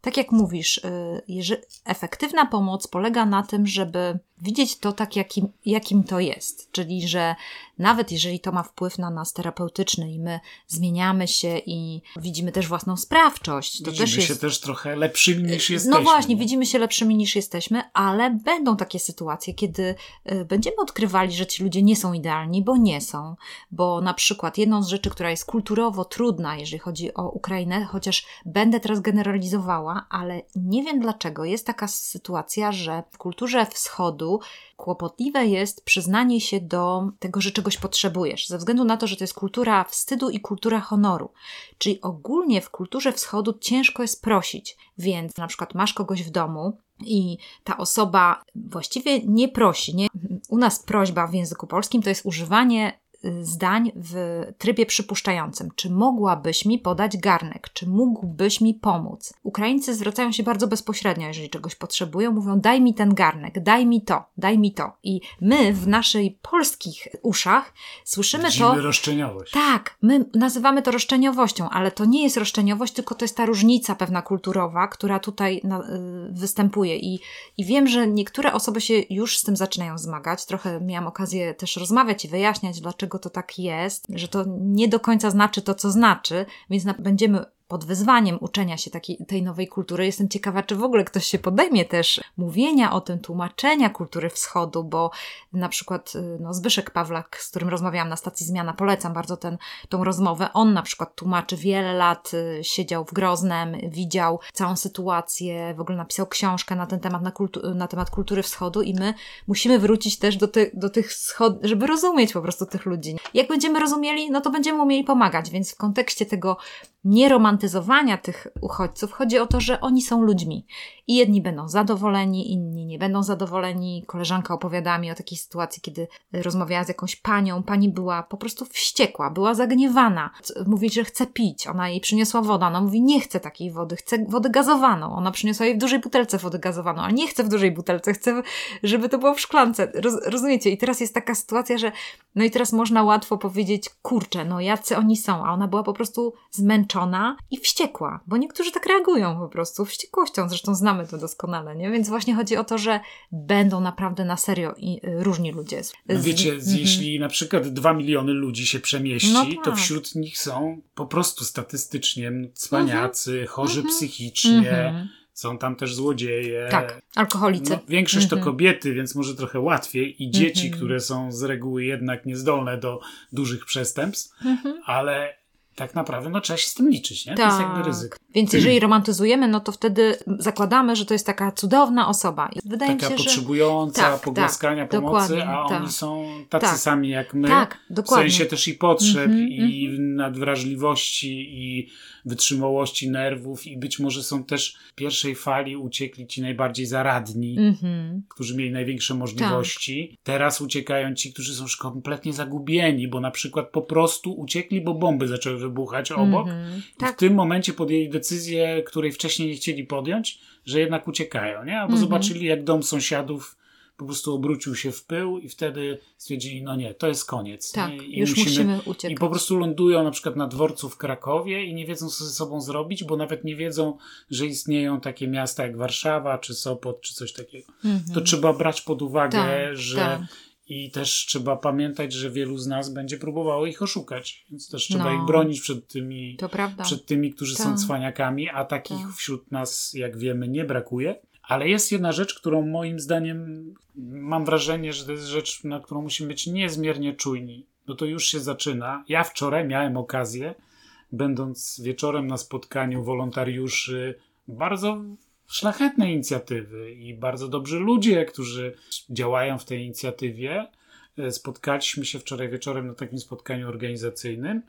tak jak mówisz, y, efektywna pomoc polega na tym, żeby widzieć to tak, jakim, jakim to jest. Czyli, że nawet jeżeli to ma wpływ na nas terapeutyczny i my zmieniamy się i widzimy też własną sprawczość, to widzimy też jest... się też trochę lepszymi niż no jesteśmy. No właśnie, widzimy się lepszymi niż jesteśmy, ale będą takie sytuacje, kiedy y, będziemy odkrywali, że ci ludzie nie są idealni, bo nie są. Bo na przykład jedną z rzeczy, która jest kulturowo trudna, jeżeli chodzi o Ukrainę, chociaż będę teraz generalizowała, ale nie wiem dlaczego, jest taka sytuacja, że w kulturze wschodu kłopotliwe jest przyznanie się do tego, że czegoś potrzebujesz, ze względu na to, że to jest kultura wstydu i kultura honoru. Czyli ogólnie w kulturze wschodu ciężko jest prosić, więc na przykład masz kogoś w domu, i ta osoba właściwie nie prosi. Nie? U nas prośba w języku polskim to jest używanie zdań w trybie przypuszczającym. Czy mogłabyś mi podać garnek? Czy mógłbyś mi pomóc? Ukraińcy zwracają się bardzo bezpośrednio, jeżeli czegoś potrzebują, mówią: daj mi ten garnek, daj mi to, daj mi to. I my w naszej polskich uszach słyszymy Widzimy to. roszczeniowość. Tak, my nazywamy to roszczeniowością, ale to nie jest roszczeniowość, tylko to jest ta różnica pewna kulturowa, która tutaj na, y, występuje. I, I wiem, że niektóre osoby się już z tym zaczynają zmagać. Trochę miałam okazję też rozmawiać i wyjaśniać, dlaczego dlaczego to tak jest, że to nie do końca znaczy to, co znaczy, więc będziemy pod wyzwaniem uczenia się takiej, tej nowej kultury. Jestem ciekawa, czy w ogóle ktoś się podejmie też mówienia o tym, tłumaczenia kultury wschodu, bo na przykład y, no, Zbyszek Pawlak, z którym rozmawiałam na stacji Zmiana, polecam bardzo ten, tą rozmowę. On na przykład tłumaczy wiele lat, y, siedział w Groznem, widział całą sytuację, w ogóle napisał książkę na ten temat, na, kultu, na temat kultury wschodu i my musimy wrócić też do, ty, do tych schod, żeby rozumieć po prostu tych ludzi. Jak będziemy rozumieli, no to będziemy umieli pomagać, więc w kontekście tego nieromantyzowania tych uchodźców chodzi o to, że oni są ludźmi. I jedni będą zadowoleni, inni nie będą zadowoleni. Koleżanka opowiadała mi o takiej sytuacji, kiedy rozmawiała z jakąś panią. Pani była po prostu wściekła, była zagniewana. Mówi, że chce pić. Ona jej przyniosła wodę. Ona mówi, nie chce takiej wody, chce wodę gazowaną. Ona przyniosła jej w dużej butelce wodę gazowaną, ale nie chce w dużej butelce, chce, żeby to było w szklance. Roz, rozumiecie? I teraz jest taka sytuacja, że no i teraz można łatwo powiedzieć, kurczę, no jacy oni są, a ona była po prostu zmęczona i wściekła, bo niektórzy tak reagują po prostu wściekłością, zresztą znamy to doskonale, nie? Więc właśnie chodzi o to, że będą naprawdę na serio i, y, różni ludzie. Z, no wiecie, z, jeśli na przykład dwa miliony ludzi się przemieści, no tak. to wśród nich są po prostu statystycznie cwaniacy, mhm. chorzy mhm. psychicznie, mhm. Są tam też złodzieje. Tak, alkoholicy. No, większość to kobiety, więc może trochę łatwiej. I dzieci, które są z reguły jednak niezdolne do dużych przestępstw, ale tak naprawdę no, trzeba się z tym liczyć, nie? To jest jakby tak. ryzyko. Więc jeżeli romantyzujemy, no to wtedy zakładamy, że to jest taka cudowna osoba. Wydaje taka mi się, potrzebująca że... tak, pogłaskania tak, pomocy, a tak. oni są tacy tak. sami jak my. Tak, dokładnie. W sensie też i potrzeb, mm -hmm, i mm -hmm. nadwrażliwości, i wytrzymałości nerwów i być może są też w pierwszej fali uciekli ci najbardziej zaradni, mm -hmm. którzy mieli największe możliwości. Tak. Teraz uciekają ci, którzy są już kompletnie zagubieni, bo na przykład po prostu uciekli, bo bomby zaczęły wybuchać obok mm -hmm. i tak. w tym momencie podjęli decyzję, której wcześniej nie chcieli podjąć, że jednak uciekają, nie? Albo mm -hmm. zobaczyli, jak dom sąsiadów po prostu obrócił się w pył i wtedy stwierdzili, no nie, to jest koniec. Tak, I już musimy, musimy uciekać. I po prostu lądują na przykład na dworcu w Krakowie i nie wiedzą, co ze sobą zrobić, bo nawet nie wiedzą, że istnieją takie miasta jak Warszawa, czy Sopot, czy coś takiego. Mm -hmm. To trzeba brać pod uwagę, tak, że tak. I też trzeba pamiętać, że wielu z nas będzie próbowało ich oszukać, więc też trzeba no, ich bronić przed tymi, przed tymi, którzy są tak. cwaniakami, a takich tak. wśród nas, jak wiemy, nie brakuje. Ale jest jedna rzecz, którą moim zdaniem mam wrażenie, że to jest rzecz, na którą musimy być niezmiernie czujni. No to już się zaczyna. Ja wczoraj miałem okazję, będąc wieczorem na spotkaniu wolontariuszy, bardzo szlachetne inicjatywy i bardzo dobrzy ludzie, którzy działają w tej inicjatywie. E, spotkaliśmy się wczoraj wieczorem na takim spotkaniu organizacyjnym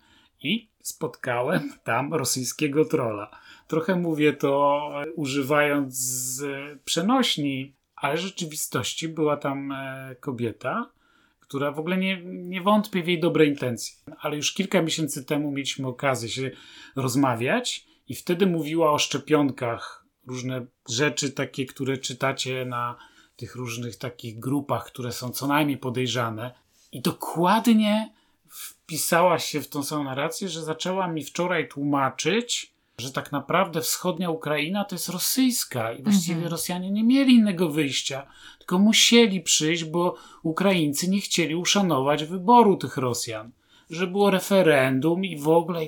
i spotkałem tam rosyjskiego trola. Trochę mówię to używając z przenośni, ale w rzeczywistości była tam e, kobieta, która w ogóle nie, nie wątpię w jej dobre intencje, ale już kilka miesięcy temu mieliśmy okazję się rozmawiać i wtedy mówiła o szczepionkach, różne rzeczy takie, które czytacie na tych różnych takich grupach, które są co najmniej podejrzane. I dokładnie wpisała się w tą samą narrację, że zaczęła mi wczoraj tłumaczyć, że tak naprawdę wschodnia Ukraina to jest rosyjska i właściwie mhm. Rosjanie nie mieli innego wyjścia, tylko musieli przyjść, bo Ukraińcy nie chcieli uszanować wyboru tych Rosjan, że było referendum i w ogóle.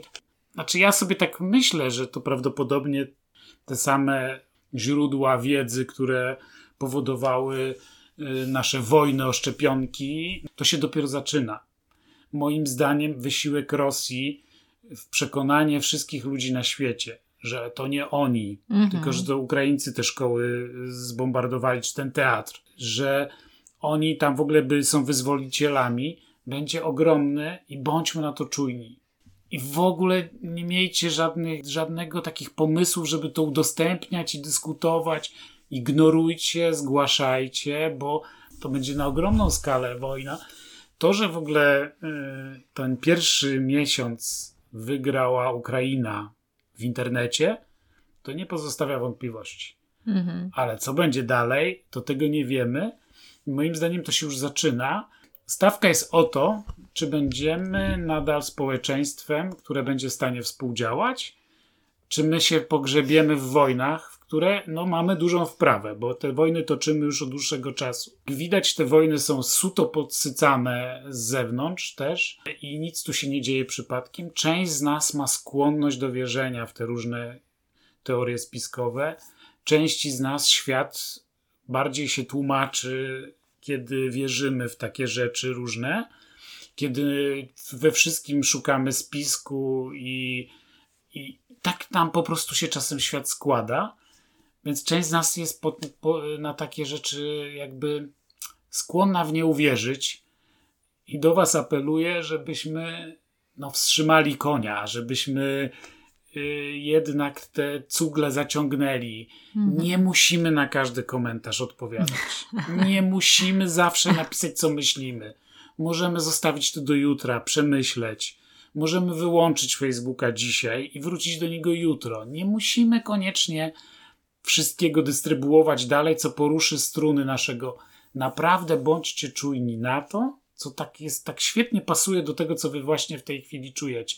Znaczy, ja sobie tak myślę, że to prawdopodobnie te same źródła wiedzy, które powodowały y, nasze wojny o szczepionki, to się dopiero zaczyna. Moim zdaniem wysiłek Rosji w przekonanie wszystkich ludzi na świecie, że to nie oni, mhm. tylko że to Ukraińcy te szkoły zbombardowali, czy ten teatr, że oni tam w ogóle by, są wyzwolicielami, będzie ogromny i bądźmy na to czujni. I w ogóle nie miejcie żadnych, żadnego takich pomysłów, żeby to udostępniać i dyskutować. Ignorujcie, zgłaszajcie, bo to będzie na ogromną skalę wojna. To, że w ogóle y, ten pierwszy miesiąc wygrała Ukraina w internecie, to nie pozostawia wątpliwości. Mhm. Ale co będzie dalej, to tego nie wiemy. Moim zdaniem to się już zaczyna. Stawka jest o to, czy będziemy nadal społeczeństwem, które będzie w stanie współdziałać, czy my się pogrzebiemy w wojnach, które no, mamy dużą wprawę, bo te wojny toczymy już od dłuższego czasu. Widać, te wojny są suto podsycane z zewnątrz też i nic tu się nie dzieje przypadkiem. Część z nas ma skłonność do wierzenia w te różne teorie spiskowe. Części z nas świat bardziej się tłumaczy, kiedy wierzymy w takie rzeczy różne, kiedy we wszystkim szukamy spisku i, i tak nam po prostu się czasem świat składa. Więc część z nas jest po, po, na takie rzeczy jakby skłonna w nie uwierzyć i do was apeluję, żebyśmy no, wstrzymali konia, żebyśmy y, jednak te cugle zaciągnęli. Mhm. Nie musimy na każdy komentarz odpowiadać. *laughs* Nie musimy zawsze napisać, co myślimy. Możemy zostawić to do jutra, przemyśleć. Możemy wyłączyć Facebooka dzisiaj i wrócić do niego jutro. Nie musimy koniecznie wszystkiego dystrybuować dalej, co poruszy struny naszego. Naprawdę bądźcie czujni na to, co tak jest, tak świetnie pasuje do tego, co wy właśnie w tej chwili czujecie.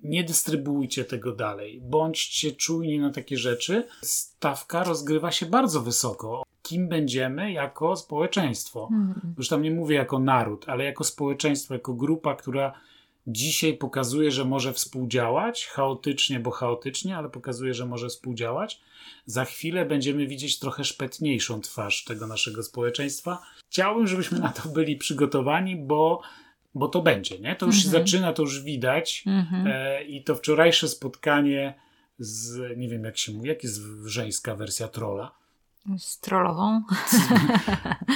Nie dystrybuujcie tego dalej. Bądźcie czujni na takie rzeczy. Stawka rozgrywa się bardzo wysoko. Kim będziemy jako społeczeństwo? Mhm. Już tam nie mówię jako naród, ale jako społeczeństwo, jako grupa, która dzisiaj pokazuje, że może współdziałać, chaotycznie, bo chaotycznie, ale pokazuje, że może współdziałać. Za chwilę będziemy widzieć trochę szpetniejszą twarz tego naszego społeczeństwa. Chciałbym, żebyśmy na to byli przygotowani, bo, bo to będzie, nie? To już mhm. się zaczyna, to już widać. Mhm. E, I to wczorajsze spotkanie z, nie wiem jak się mówi, jak jest żeńska wersja trola Strolową? *laughs*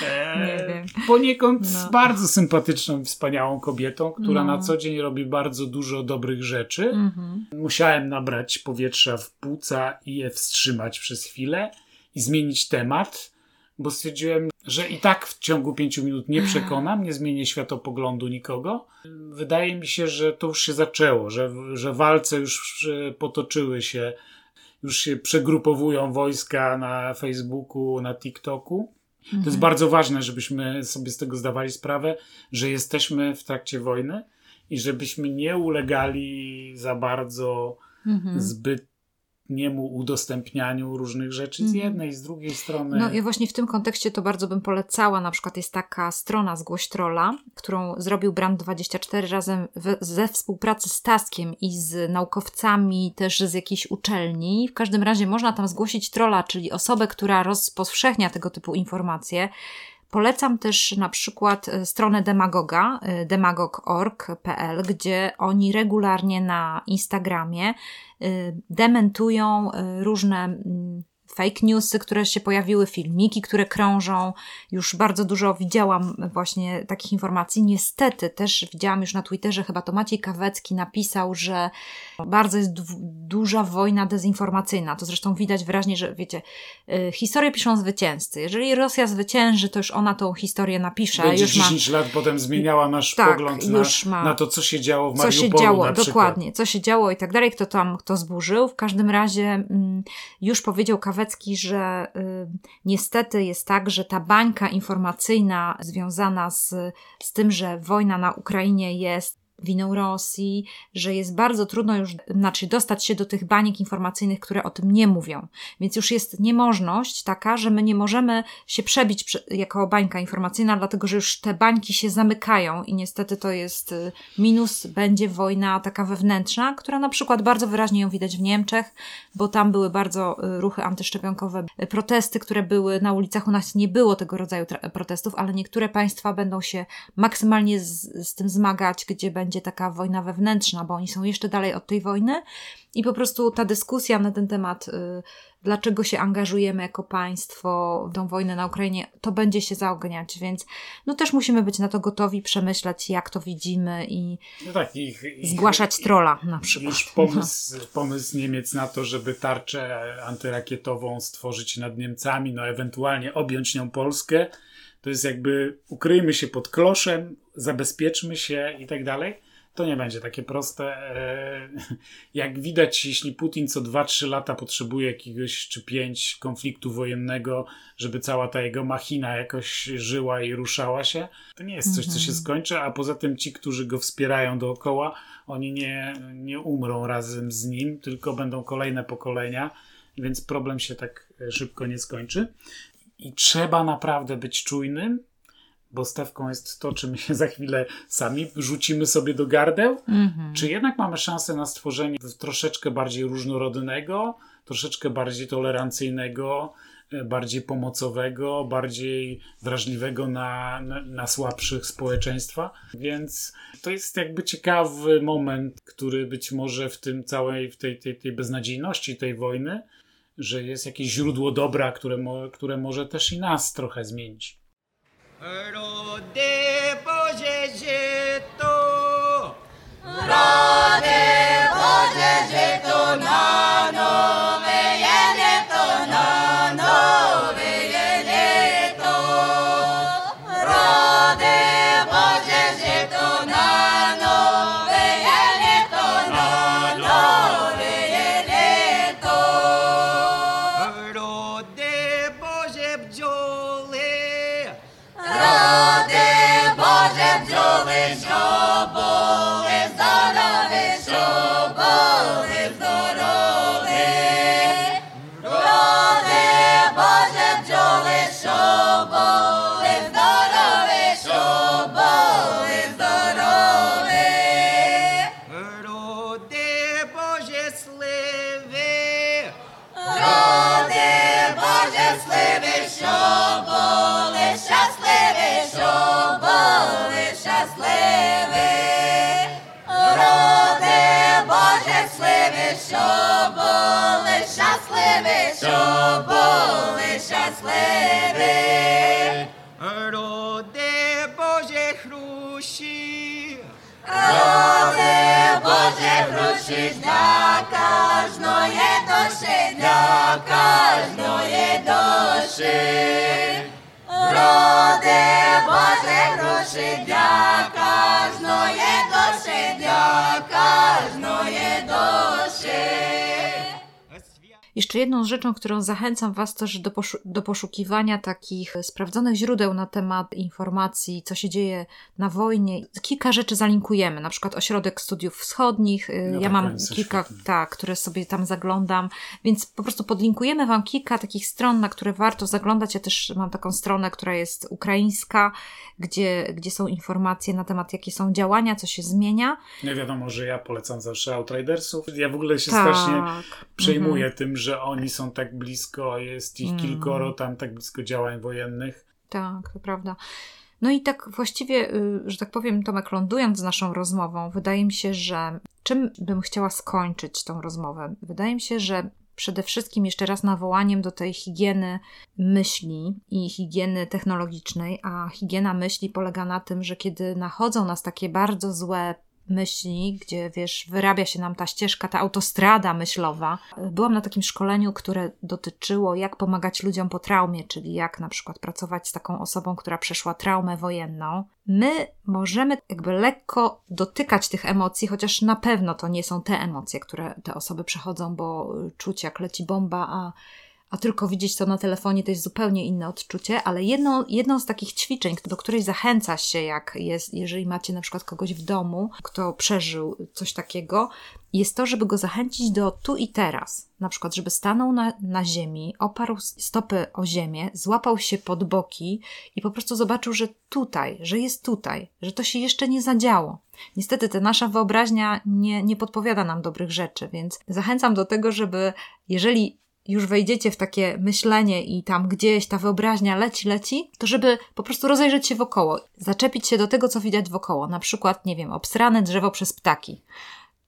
E, nie wiem. Poniekąd no. bardzo sympatyczną, wspaniałą kobietą, która no. na co dzień robi bardzo dużo dobrych rzeczy. Mhm. Musiałem nabrać powietrza w płuca i je wstrzymać przez chwilę i zmienić temat, bo stwierdziłem, że i tak w ciągu pięciu minut nie przekonam, nie zmienię światopoglądu nikogo. Wydaje mi się, że to już się zaczęło, że, że walce już potoczyły się już się przegrupowują wojska na Facebooku, na TikToku. To jest mhm. bardzo ważne, żebyśmy sobie z tego zdawali sprawę, że jesteśmy w trakcie wojny i żebyśmy nie ulegali za bardzo mhm. zbyt niemu udostępnianiu różnych rzeczy z mhm. jednej, z drugiej strony. No i właśnie w tym kontekście to bardzo bym polecała. Na przykład jest taka strona Zgłoś Trolla, którą zrobił Brand24 razem w, ze współpracy z Taskiem i z naukowcami też z jakiejś uczelni. W każdym razie można tam zgłosić trolla, czyli osobę, która rozpowszechnia tego typu informacje. Polecam też na przykład e, stronę Demagoga, e, demagog.org.pl, gdzie oni regularnie na Instagramie e, dementują różne mm, fake newsy, które się pojawiły, filmiki, które krążą. Już bardzo dużo widziałam właśnie takich informacji. Niestety też widziałam już na Twitterze, chyba to Maciej Kawecki napisał, że bardzo jest duża wojna dezinformacyjna. To zresztą widać wyraźnie, że wiecie, y, historię piszą zwycięzcy. Jeżeli Rosja zwycięży, to już ona tą historię napisze. Będzie już 10 ma... lat potem zmieniała nasz tak, pogląd na, ma... na, to, co się działo w Mariupolu Co się działo, dokładnie. Co się działo i tak dalej, kto tam, kto zburzył. W każdym razie mm, już powiedział Kawecki, że y, niestety jest tak, że ta bańka informacyjna związana z, z tym, że wojna na Ukrainie jest winą Rosji, że jest bardzo trudno już, znaczy dostać się do tych baniek informacyjnych, które o tym nie mówią. Więc już jest niemożność taka, że my nie możemy się przebić jako bańka informacyjna, dlatego że już te bańki się zamykają i niestety to jest y, minus, będzie wojna taka wewnętrzna, która na przykład bardzo wyraźnie ją widać w Niemczech, bo tam były bardzo y, ruchy antyszczepionkowe, y, protesty, które były na ulicach. U nas nie było tego rodzaju protestów, ale niektóre państwa będą się maksymalnie z, z tym zmagać, gdzie będzie będzie taka wojna wewnętrzna, bo oni są jeszcze dalej od tej wojny i po prostu ta dyskusja na ten temat, y, dlaczego się angażujemy jako państwo w tą wojnę na Ukrainie, to będzie się zaogniać, więc no też musimy być na to gotowi, przemyśleć jak to widzimy i, no tak, ich, ich, zgłaszać trola na przykład. Już pomysł, pomysł Niemiec na to, żeby tarczę antyrakietową stworzyć nad Niemcami, no ewentualnie objąć nią Polskę, to jest jakby ukryjmy się pod kloszem, zabezpieczmy się i tak dalej. To nie będzie takie proste. E, jak widać, jeśli Putin co 2-3 lata potrzebuje jakiegoś czy 5 konfliktu wojennego, żeby cała ta jego machina jakoś żyła i ruszała się, to nie jest coś, co się mhm. skończy, a poza tym ci, którzy go wspierają dookoła, oni nie, nie umrą razem z nim, tylko będą kolejne pokolenia, więc problem się tak szybko nie skończy. I trzeba naprawdę być czujnym, bo stawką jest to, czy my się za chwilę sami rzucimy sobie do gardeł, mm-hmm. czy jednak mamy szansę na stworzenie troszeczkę bardziej różnorodnego, troszeczkę bardziej tolerancyjnego, e, bardziej pomocowego, bardziej wrażliwego na, na, na, słabszych społeczeństwa. Więc to jest jakby ciekawy moment, który być może w tym całej, w tej, tej, tej beznadziejności tej wojny że jest jakieś źródło dobra, które, mo, które może też i nas trochę zmienić. Boże, що були щасливі. Роди Боже, хрущі, Роди Боже, хрущі для кожної душі, для кожної душі. Роди Боже гроші для кожної душі, для кожної душі. Jeszcze jedną rzeczą, którą zachęcam Was też do, poszu do poszukiwania takich sprawdzonych źródeł na temat informacji, co się dzieje na wojnie. Kilka rzeczy zalinkujemy, na przykład Ośrodek Studiów Wschodnich. No ja tak, mam kilka, tak, które sobie tam zaglądam, więc po prostu podlinkujemy Wam kilka takich stron, na które warto zaglądać. Ja też mam taką stronę, która jest ukraińska, gdzie, gdzie są informacje na temat, jakie są działania, co się zmienia. Nie wiadomo, że ja polecam zawsze Outridersów. Ja w ogóle się tak. strasznie przejmuję mhm. tym, że oni są tak blisko, jest ich mm. kilkoro tam tak blisko działań wojennych. Tak, to prawda. No i tak właściwie, y, że tak powiem, Tomek, lądując z naszą rozmową, wydaje mi się, że czym bym chciała skończyć tą rozmowę? Wydaje mi się, że przede wszystkim jeszcze raz nawołaniem do tej higieny myśli i higieny technologicznej, a higiena myśli polega na tym, że kiedy nachodzą nas takie bardzo złe myśli, gdzie wiesz, wyrabia się nam ta ścieżka, ta autostrada myślowa. Byłam na takim szkoleniu, które dotyczyło, jak pomagać ludziom po traumie, czyli jak na przykład pracować z taką osobą, która przeszła traumę wojenną. My możemy jakby lekko dotykać tych emocji, chociaż na pewno to nie są te emocje, które te osoby przechodzą, bo czuć jak leci bomba, a a tylko widzieć to na telefonie to jest zupełnie inne odczucie, ale jedną, jedną z takich ćwiczeń, do której zachęca się, jak jest, jeżeli macie na przykład kogoś w domu, kto przeżył coś takiego, jest to, żeby go zachęcić do tu i teraz. Na przykład, żeby stanął na, na ziemi, oparł stopy o ziemię, złapał się pod boki i po prostu zobaczył, że tutaj, że jest tutaj, że to się jeszcze nie zadziało. Niestety, ta nasza wyobraźnia nie, nie podpowiada nam dobrych rzeczy, więc zachęcam do tego, żeby jeżeli już wejdziecie w takie myślenie i tam gdzieś ta wyobraźnia leci, leci, to żeby po prostu rozejrzeć się wokoło, zaczepić się do tego, co widać wokoło. Na przykład, nie wiem, obsrane drzewo przez ptaki.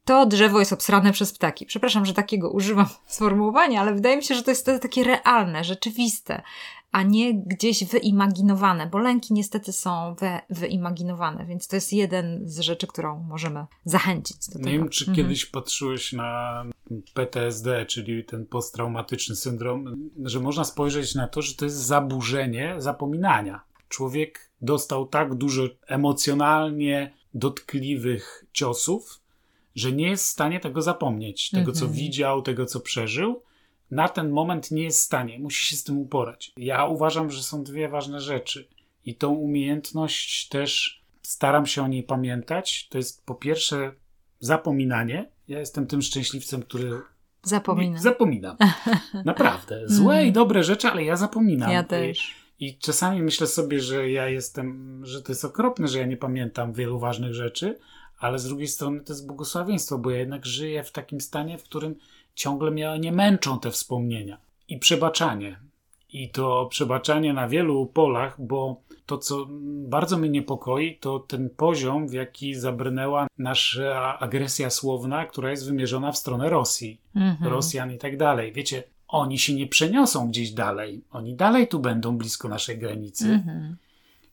To drzewo jest obsrane przez ptaki. Przepraszam, że takiego używam *laughs* sformułowania, ale wydaje mi się, że to jest takie realne, rzeczywiste a nie gdzieś wyimaginowane, bo lęki niestety są we, wyimaginowane, więc to jest jeden z rzeczy, którą możemy zachęcić do tego. Nie wiem, czy mhm. kiedyś patrzyłeś na PTSD, czyli ten posttraumatyczny syndrom, że można spojrzeć na to, że to jest zaburzenie zapominania. Człowiek dostał tak dużo emocjonalnie dotkliwych ciosów, że nie jest w stanie tego zapomnieć, tego co mhm. widział, tego co przeżył na ten moment nie jest w stanie, musi się z tym uporać. Ja uważam, że są dwie ważne rzeczy i tą umiejętność też staram się o niej pamiętać. To jest po pierwsze zapominanie. Ja jestem tym szczęśliwcem, który Zapomina. Zapominam. *laughs* Naprawdę. Złe i dobre rzeczy, ale ja zapominam. Ja też. I, I czasami myślę sobie, że ja jestem, że to jest okropne, że ja nie pamiętam wielu ważnych rzeczy, ale z drugiej strony to jest błogosławieństwo, bo ja jednak żyję w takim stanie, w którym ciągle mnie nie męczą te wspomnienia. I przebaczanie. I to przebaczanie na wielu polach, bo to, co bardzo mnie niepokoi, to ten poziom, w jaki zabrnęła nasza agresja słowna, która jest wymierzona w stronę Rosji, mhm. Rosjan i tak dalej. Wiecie, oni się nie przeniosą gdzieś dalej. Oni dalej tu będą blisko naszej granicy. Mhm.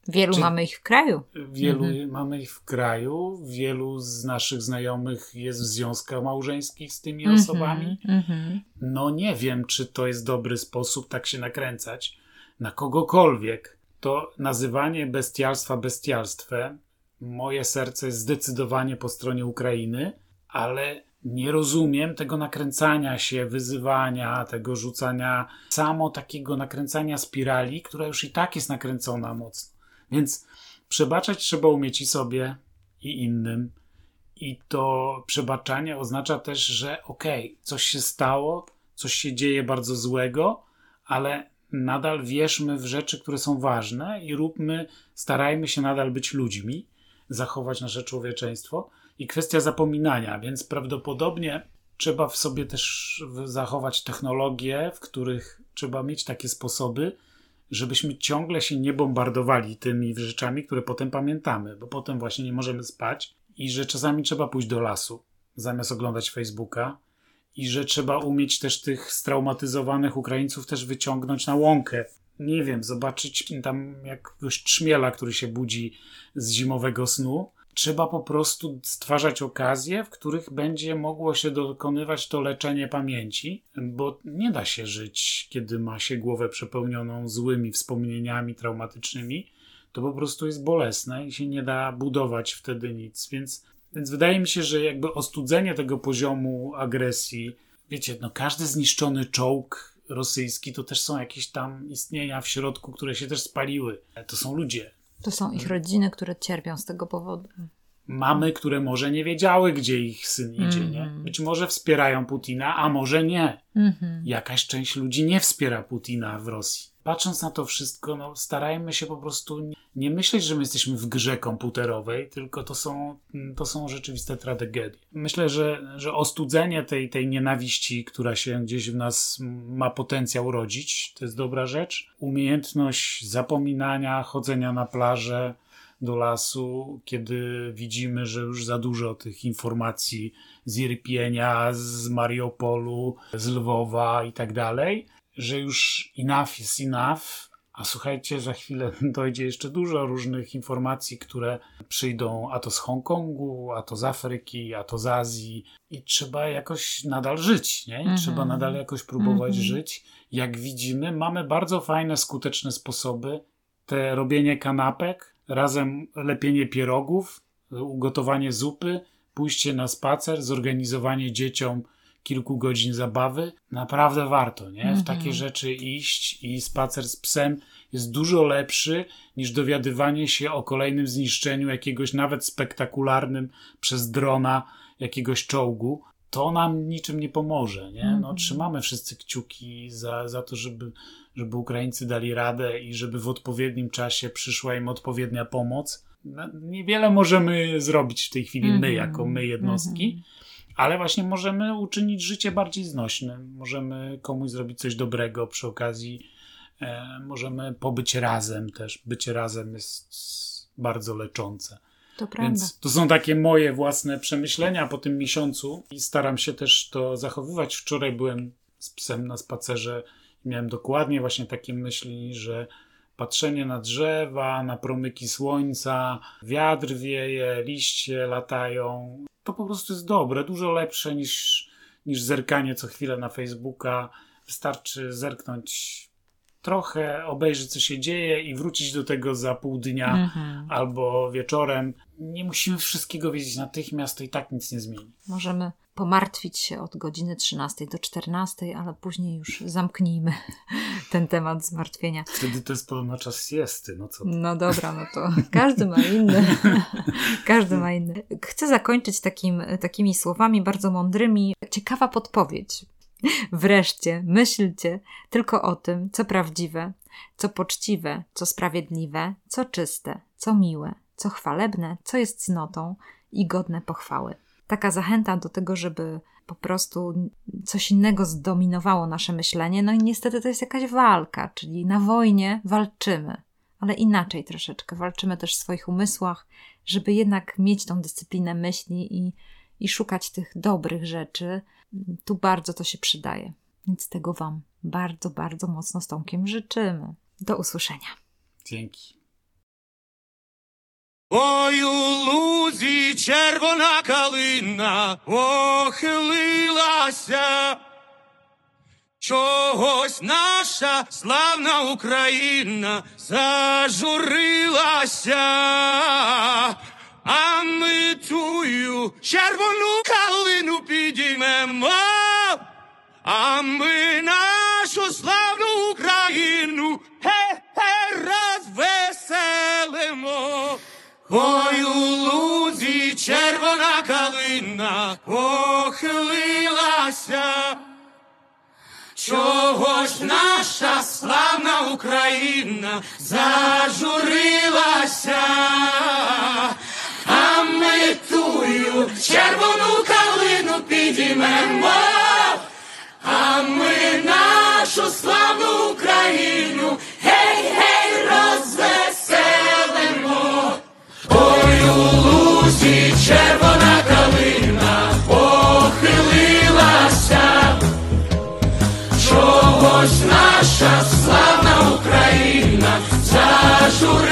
Wielu Czy mamy ich w kraju. Wielu mhm. mamy ich w kraju. Wielu z naszych znajomych jest w związkach małżeńskich z tymi mhm. osobami. Mhm. No nie wiem, czy to jest dobry sposób tak się nakręcać na kogokolwiek. To nazywanie bestialstwa bestialstwem. Moje serce jest zdecydowanie po stronie Ukrainy, ale nie rozumiem tego nakręcania się, wyzywania, tego rzucania, samo takiego nakręcania spirali, która już i tak jest nakręcona mocno. Więc przebaczać trzeba umieć i sobie, i innym. I to przebaczanie oznacza też, że okej, okay, coś się stało, coś się dzieje bardzo złego, ale nadal wierzmy w rzeczy, które są ważne i róbmy, starajmy się nadal być ludźmi, zachować nasze człowieczeństwo. I kwestia zapominania, więc prawdopodobnie trzeba w sobie też zachować technologie, w których trzeba mieć takie sposoby, żebyśmy ciągle się nie bombardowali tymi rzeczami, które potem pamiętamy, bo potem właśnie nie możemy spać i że czasami trzeba pójść do lasu zamiast oglądać Facebooka i że trzeba umieć też tych straumatyzowanych Ukraińców też wyciągnąć na łąkę. Nie wiem, zobaczyć tam jakiegoś trzmiela, który się budzi z zimowego snu Trzeba po prostu stwarzać okazje, w których będzie mogło się dokonywać to leczenie pamięci, bo nie da się żyć, kiedy ma się głowę przepełnioną złymi wspomnieniami traumatycznymi. To po prostu jest bolesne i się nie da budować wtedy nic. Więc, więc wydaje mi się, że jakby ostudzenie tego poziomu agresji, wiecie, no każdy zniszczony czołg rosyjski to też są jakieś tam istnienia w środku, które się też spaliły. To są ludzie, to są ich rodziny, które cierpią z tego powodu. Mamy, które może nie wiedziały, gdzie ich syn idzie, mm nie? Mhm. Być może wspierają Putina, a może nie. Mm -hmm. Jakaś część ludzi nie wspiera Putina w Rosji patrząc na to wszystko, no, starajmy się po prostu nie myśleć, że my jesteśmy w grze komputerowej, tylko to są, to są rzeczywiste tragedie. Myślę, że, że ostudzenie tej, tej nienawiści, która się gdzieś w nas ma potencjał rodzić, to jest dobra rzecz. Umiejętność zapominania, chodzenia na plażę, do lasu, kiedy widzimy, że już za dużo tych informacji z Irpienia, z Mariupolu, z Lwowa i tak dalej, że już enough is enough, a słuchajcie, za chwilę *laughs* dojdzie jeszcze dużo różnych informacji, które przyjdą a to z Hongkongu, a to z Afryki, a to z Azji i trzeba jakoś nadal żyć, nie? Mhm. Trzeba nadal jakoś próbować Mhm. żyć. Jak widzimy, mamy bardzo fajne, skuteczne sposoby. Te robienie kanapek, razem lepienie pierogów, ugotowanie zupy, pójście na spacer, zorganizowanie dzieciom kilku godzin zabawy, naprawdę warto, nie? W Mhm. takie rzeczy iść i spacer z psem jest dużo lepszy niż dowiadywanie się o kolejnym zniszczeniu jakiegoś nawet spektakularnym przez drona jakiegoś czołgu. To nam niczym nie pomoże, nie? No, Mhm. trzymamy wszyscy kciuki za, za to, żeby, żeby Ukraińcy dali radę i żeby w odpowiednim czasie przyszła im odpowiednia pomoc. No, Niewiele możemy zrobić w tej chwili my, Mhm. jako my jednostki, Mhm. Ale właśnie możemy uczynić życie bardziej znośnym. Możemy komuś zrobić coś dobrego przy okazji. E, możemy pobyć razem też. Bycie razem jest bardzo leczące. To prawda. Więc to są takie moje własne przemyślenia po tym miesiącu i staram się też to zachowywać. Wczoraj byłem z psem na spacerze i miałem dokładnie właśnie takie myśli, że patrzenie na drzewa, na promyki słońca, wiatr wieje, liście latają, to po prostu jest dobre, dużo lepsze niż, niż zerkanie co chwilę na Facebooka. Wystarczy zerknąć trochę, obejrzeć co się dzieje i wrócić do tego za pół dnia Mhm. albo wieczorem. Nie musimy wszystkiego wiedzieć natychmiast, to i tak nic nie zmieni. Możemy pomartwić się od godziny 13 do 14, ale później już zamknijmy *laughs* ten temat zmartwienia. Wtedy to jest podobno czas siesty, no co ty. No dobra, no to *laughs* każdy ma inny. *laughs* każdy ma inny. Chcę zakończyć takim, takimi słowami bardzo mądrymi. Ciekawa podpowiedź. Wreszcie myślcie tylko o tym, co prawdziwe, co poczciwe, co sprawiedliwe, co czyste, co miłe, co chwalebne, co jest cnotą i godne pochwały. Taka zachęta do tego, żeby po prostu coś innego zdominowało nasze myślenie. No i niestety to jest jakaś walka, czyli na wojnie walczymy, ale inaczej troszeczkę. Walczymy też w swoich umysłach, żeby jednak mieć tą dyscyplinę myśli i, i szukać tych dobrych rzeczy. Tu bardzo to się przydaje. Więc tego Wam bardzo, bardzo mocno z Tomkiem życzymy. Do usłyszenia. Dzięki. Ой, у лузі червона калина похилилася. Чогось наша славна Україна зажурилася, А ми тую червону калину підіймемо, а ми нашу славну Україну ге-ге розвеселимо. Ой, у лузі червона калина похилилася. Чого ж наша славна Україна зажурилася, тую червону калину підіймемо, а ми нашу славну Україну гей, гей, розвеселимо. Ой, у лузі червона калина похилилася. Чогось наша славна Україна зажурилася,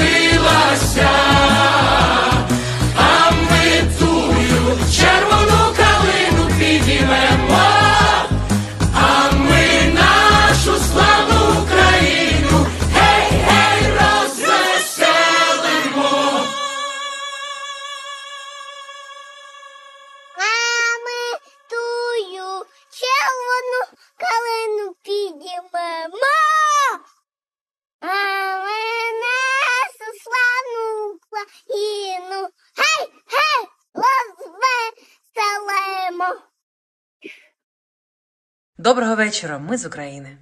Україну. Гей, гей, розвеселимо. Доброго вечора, ми з України.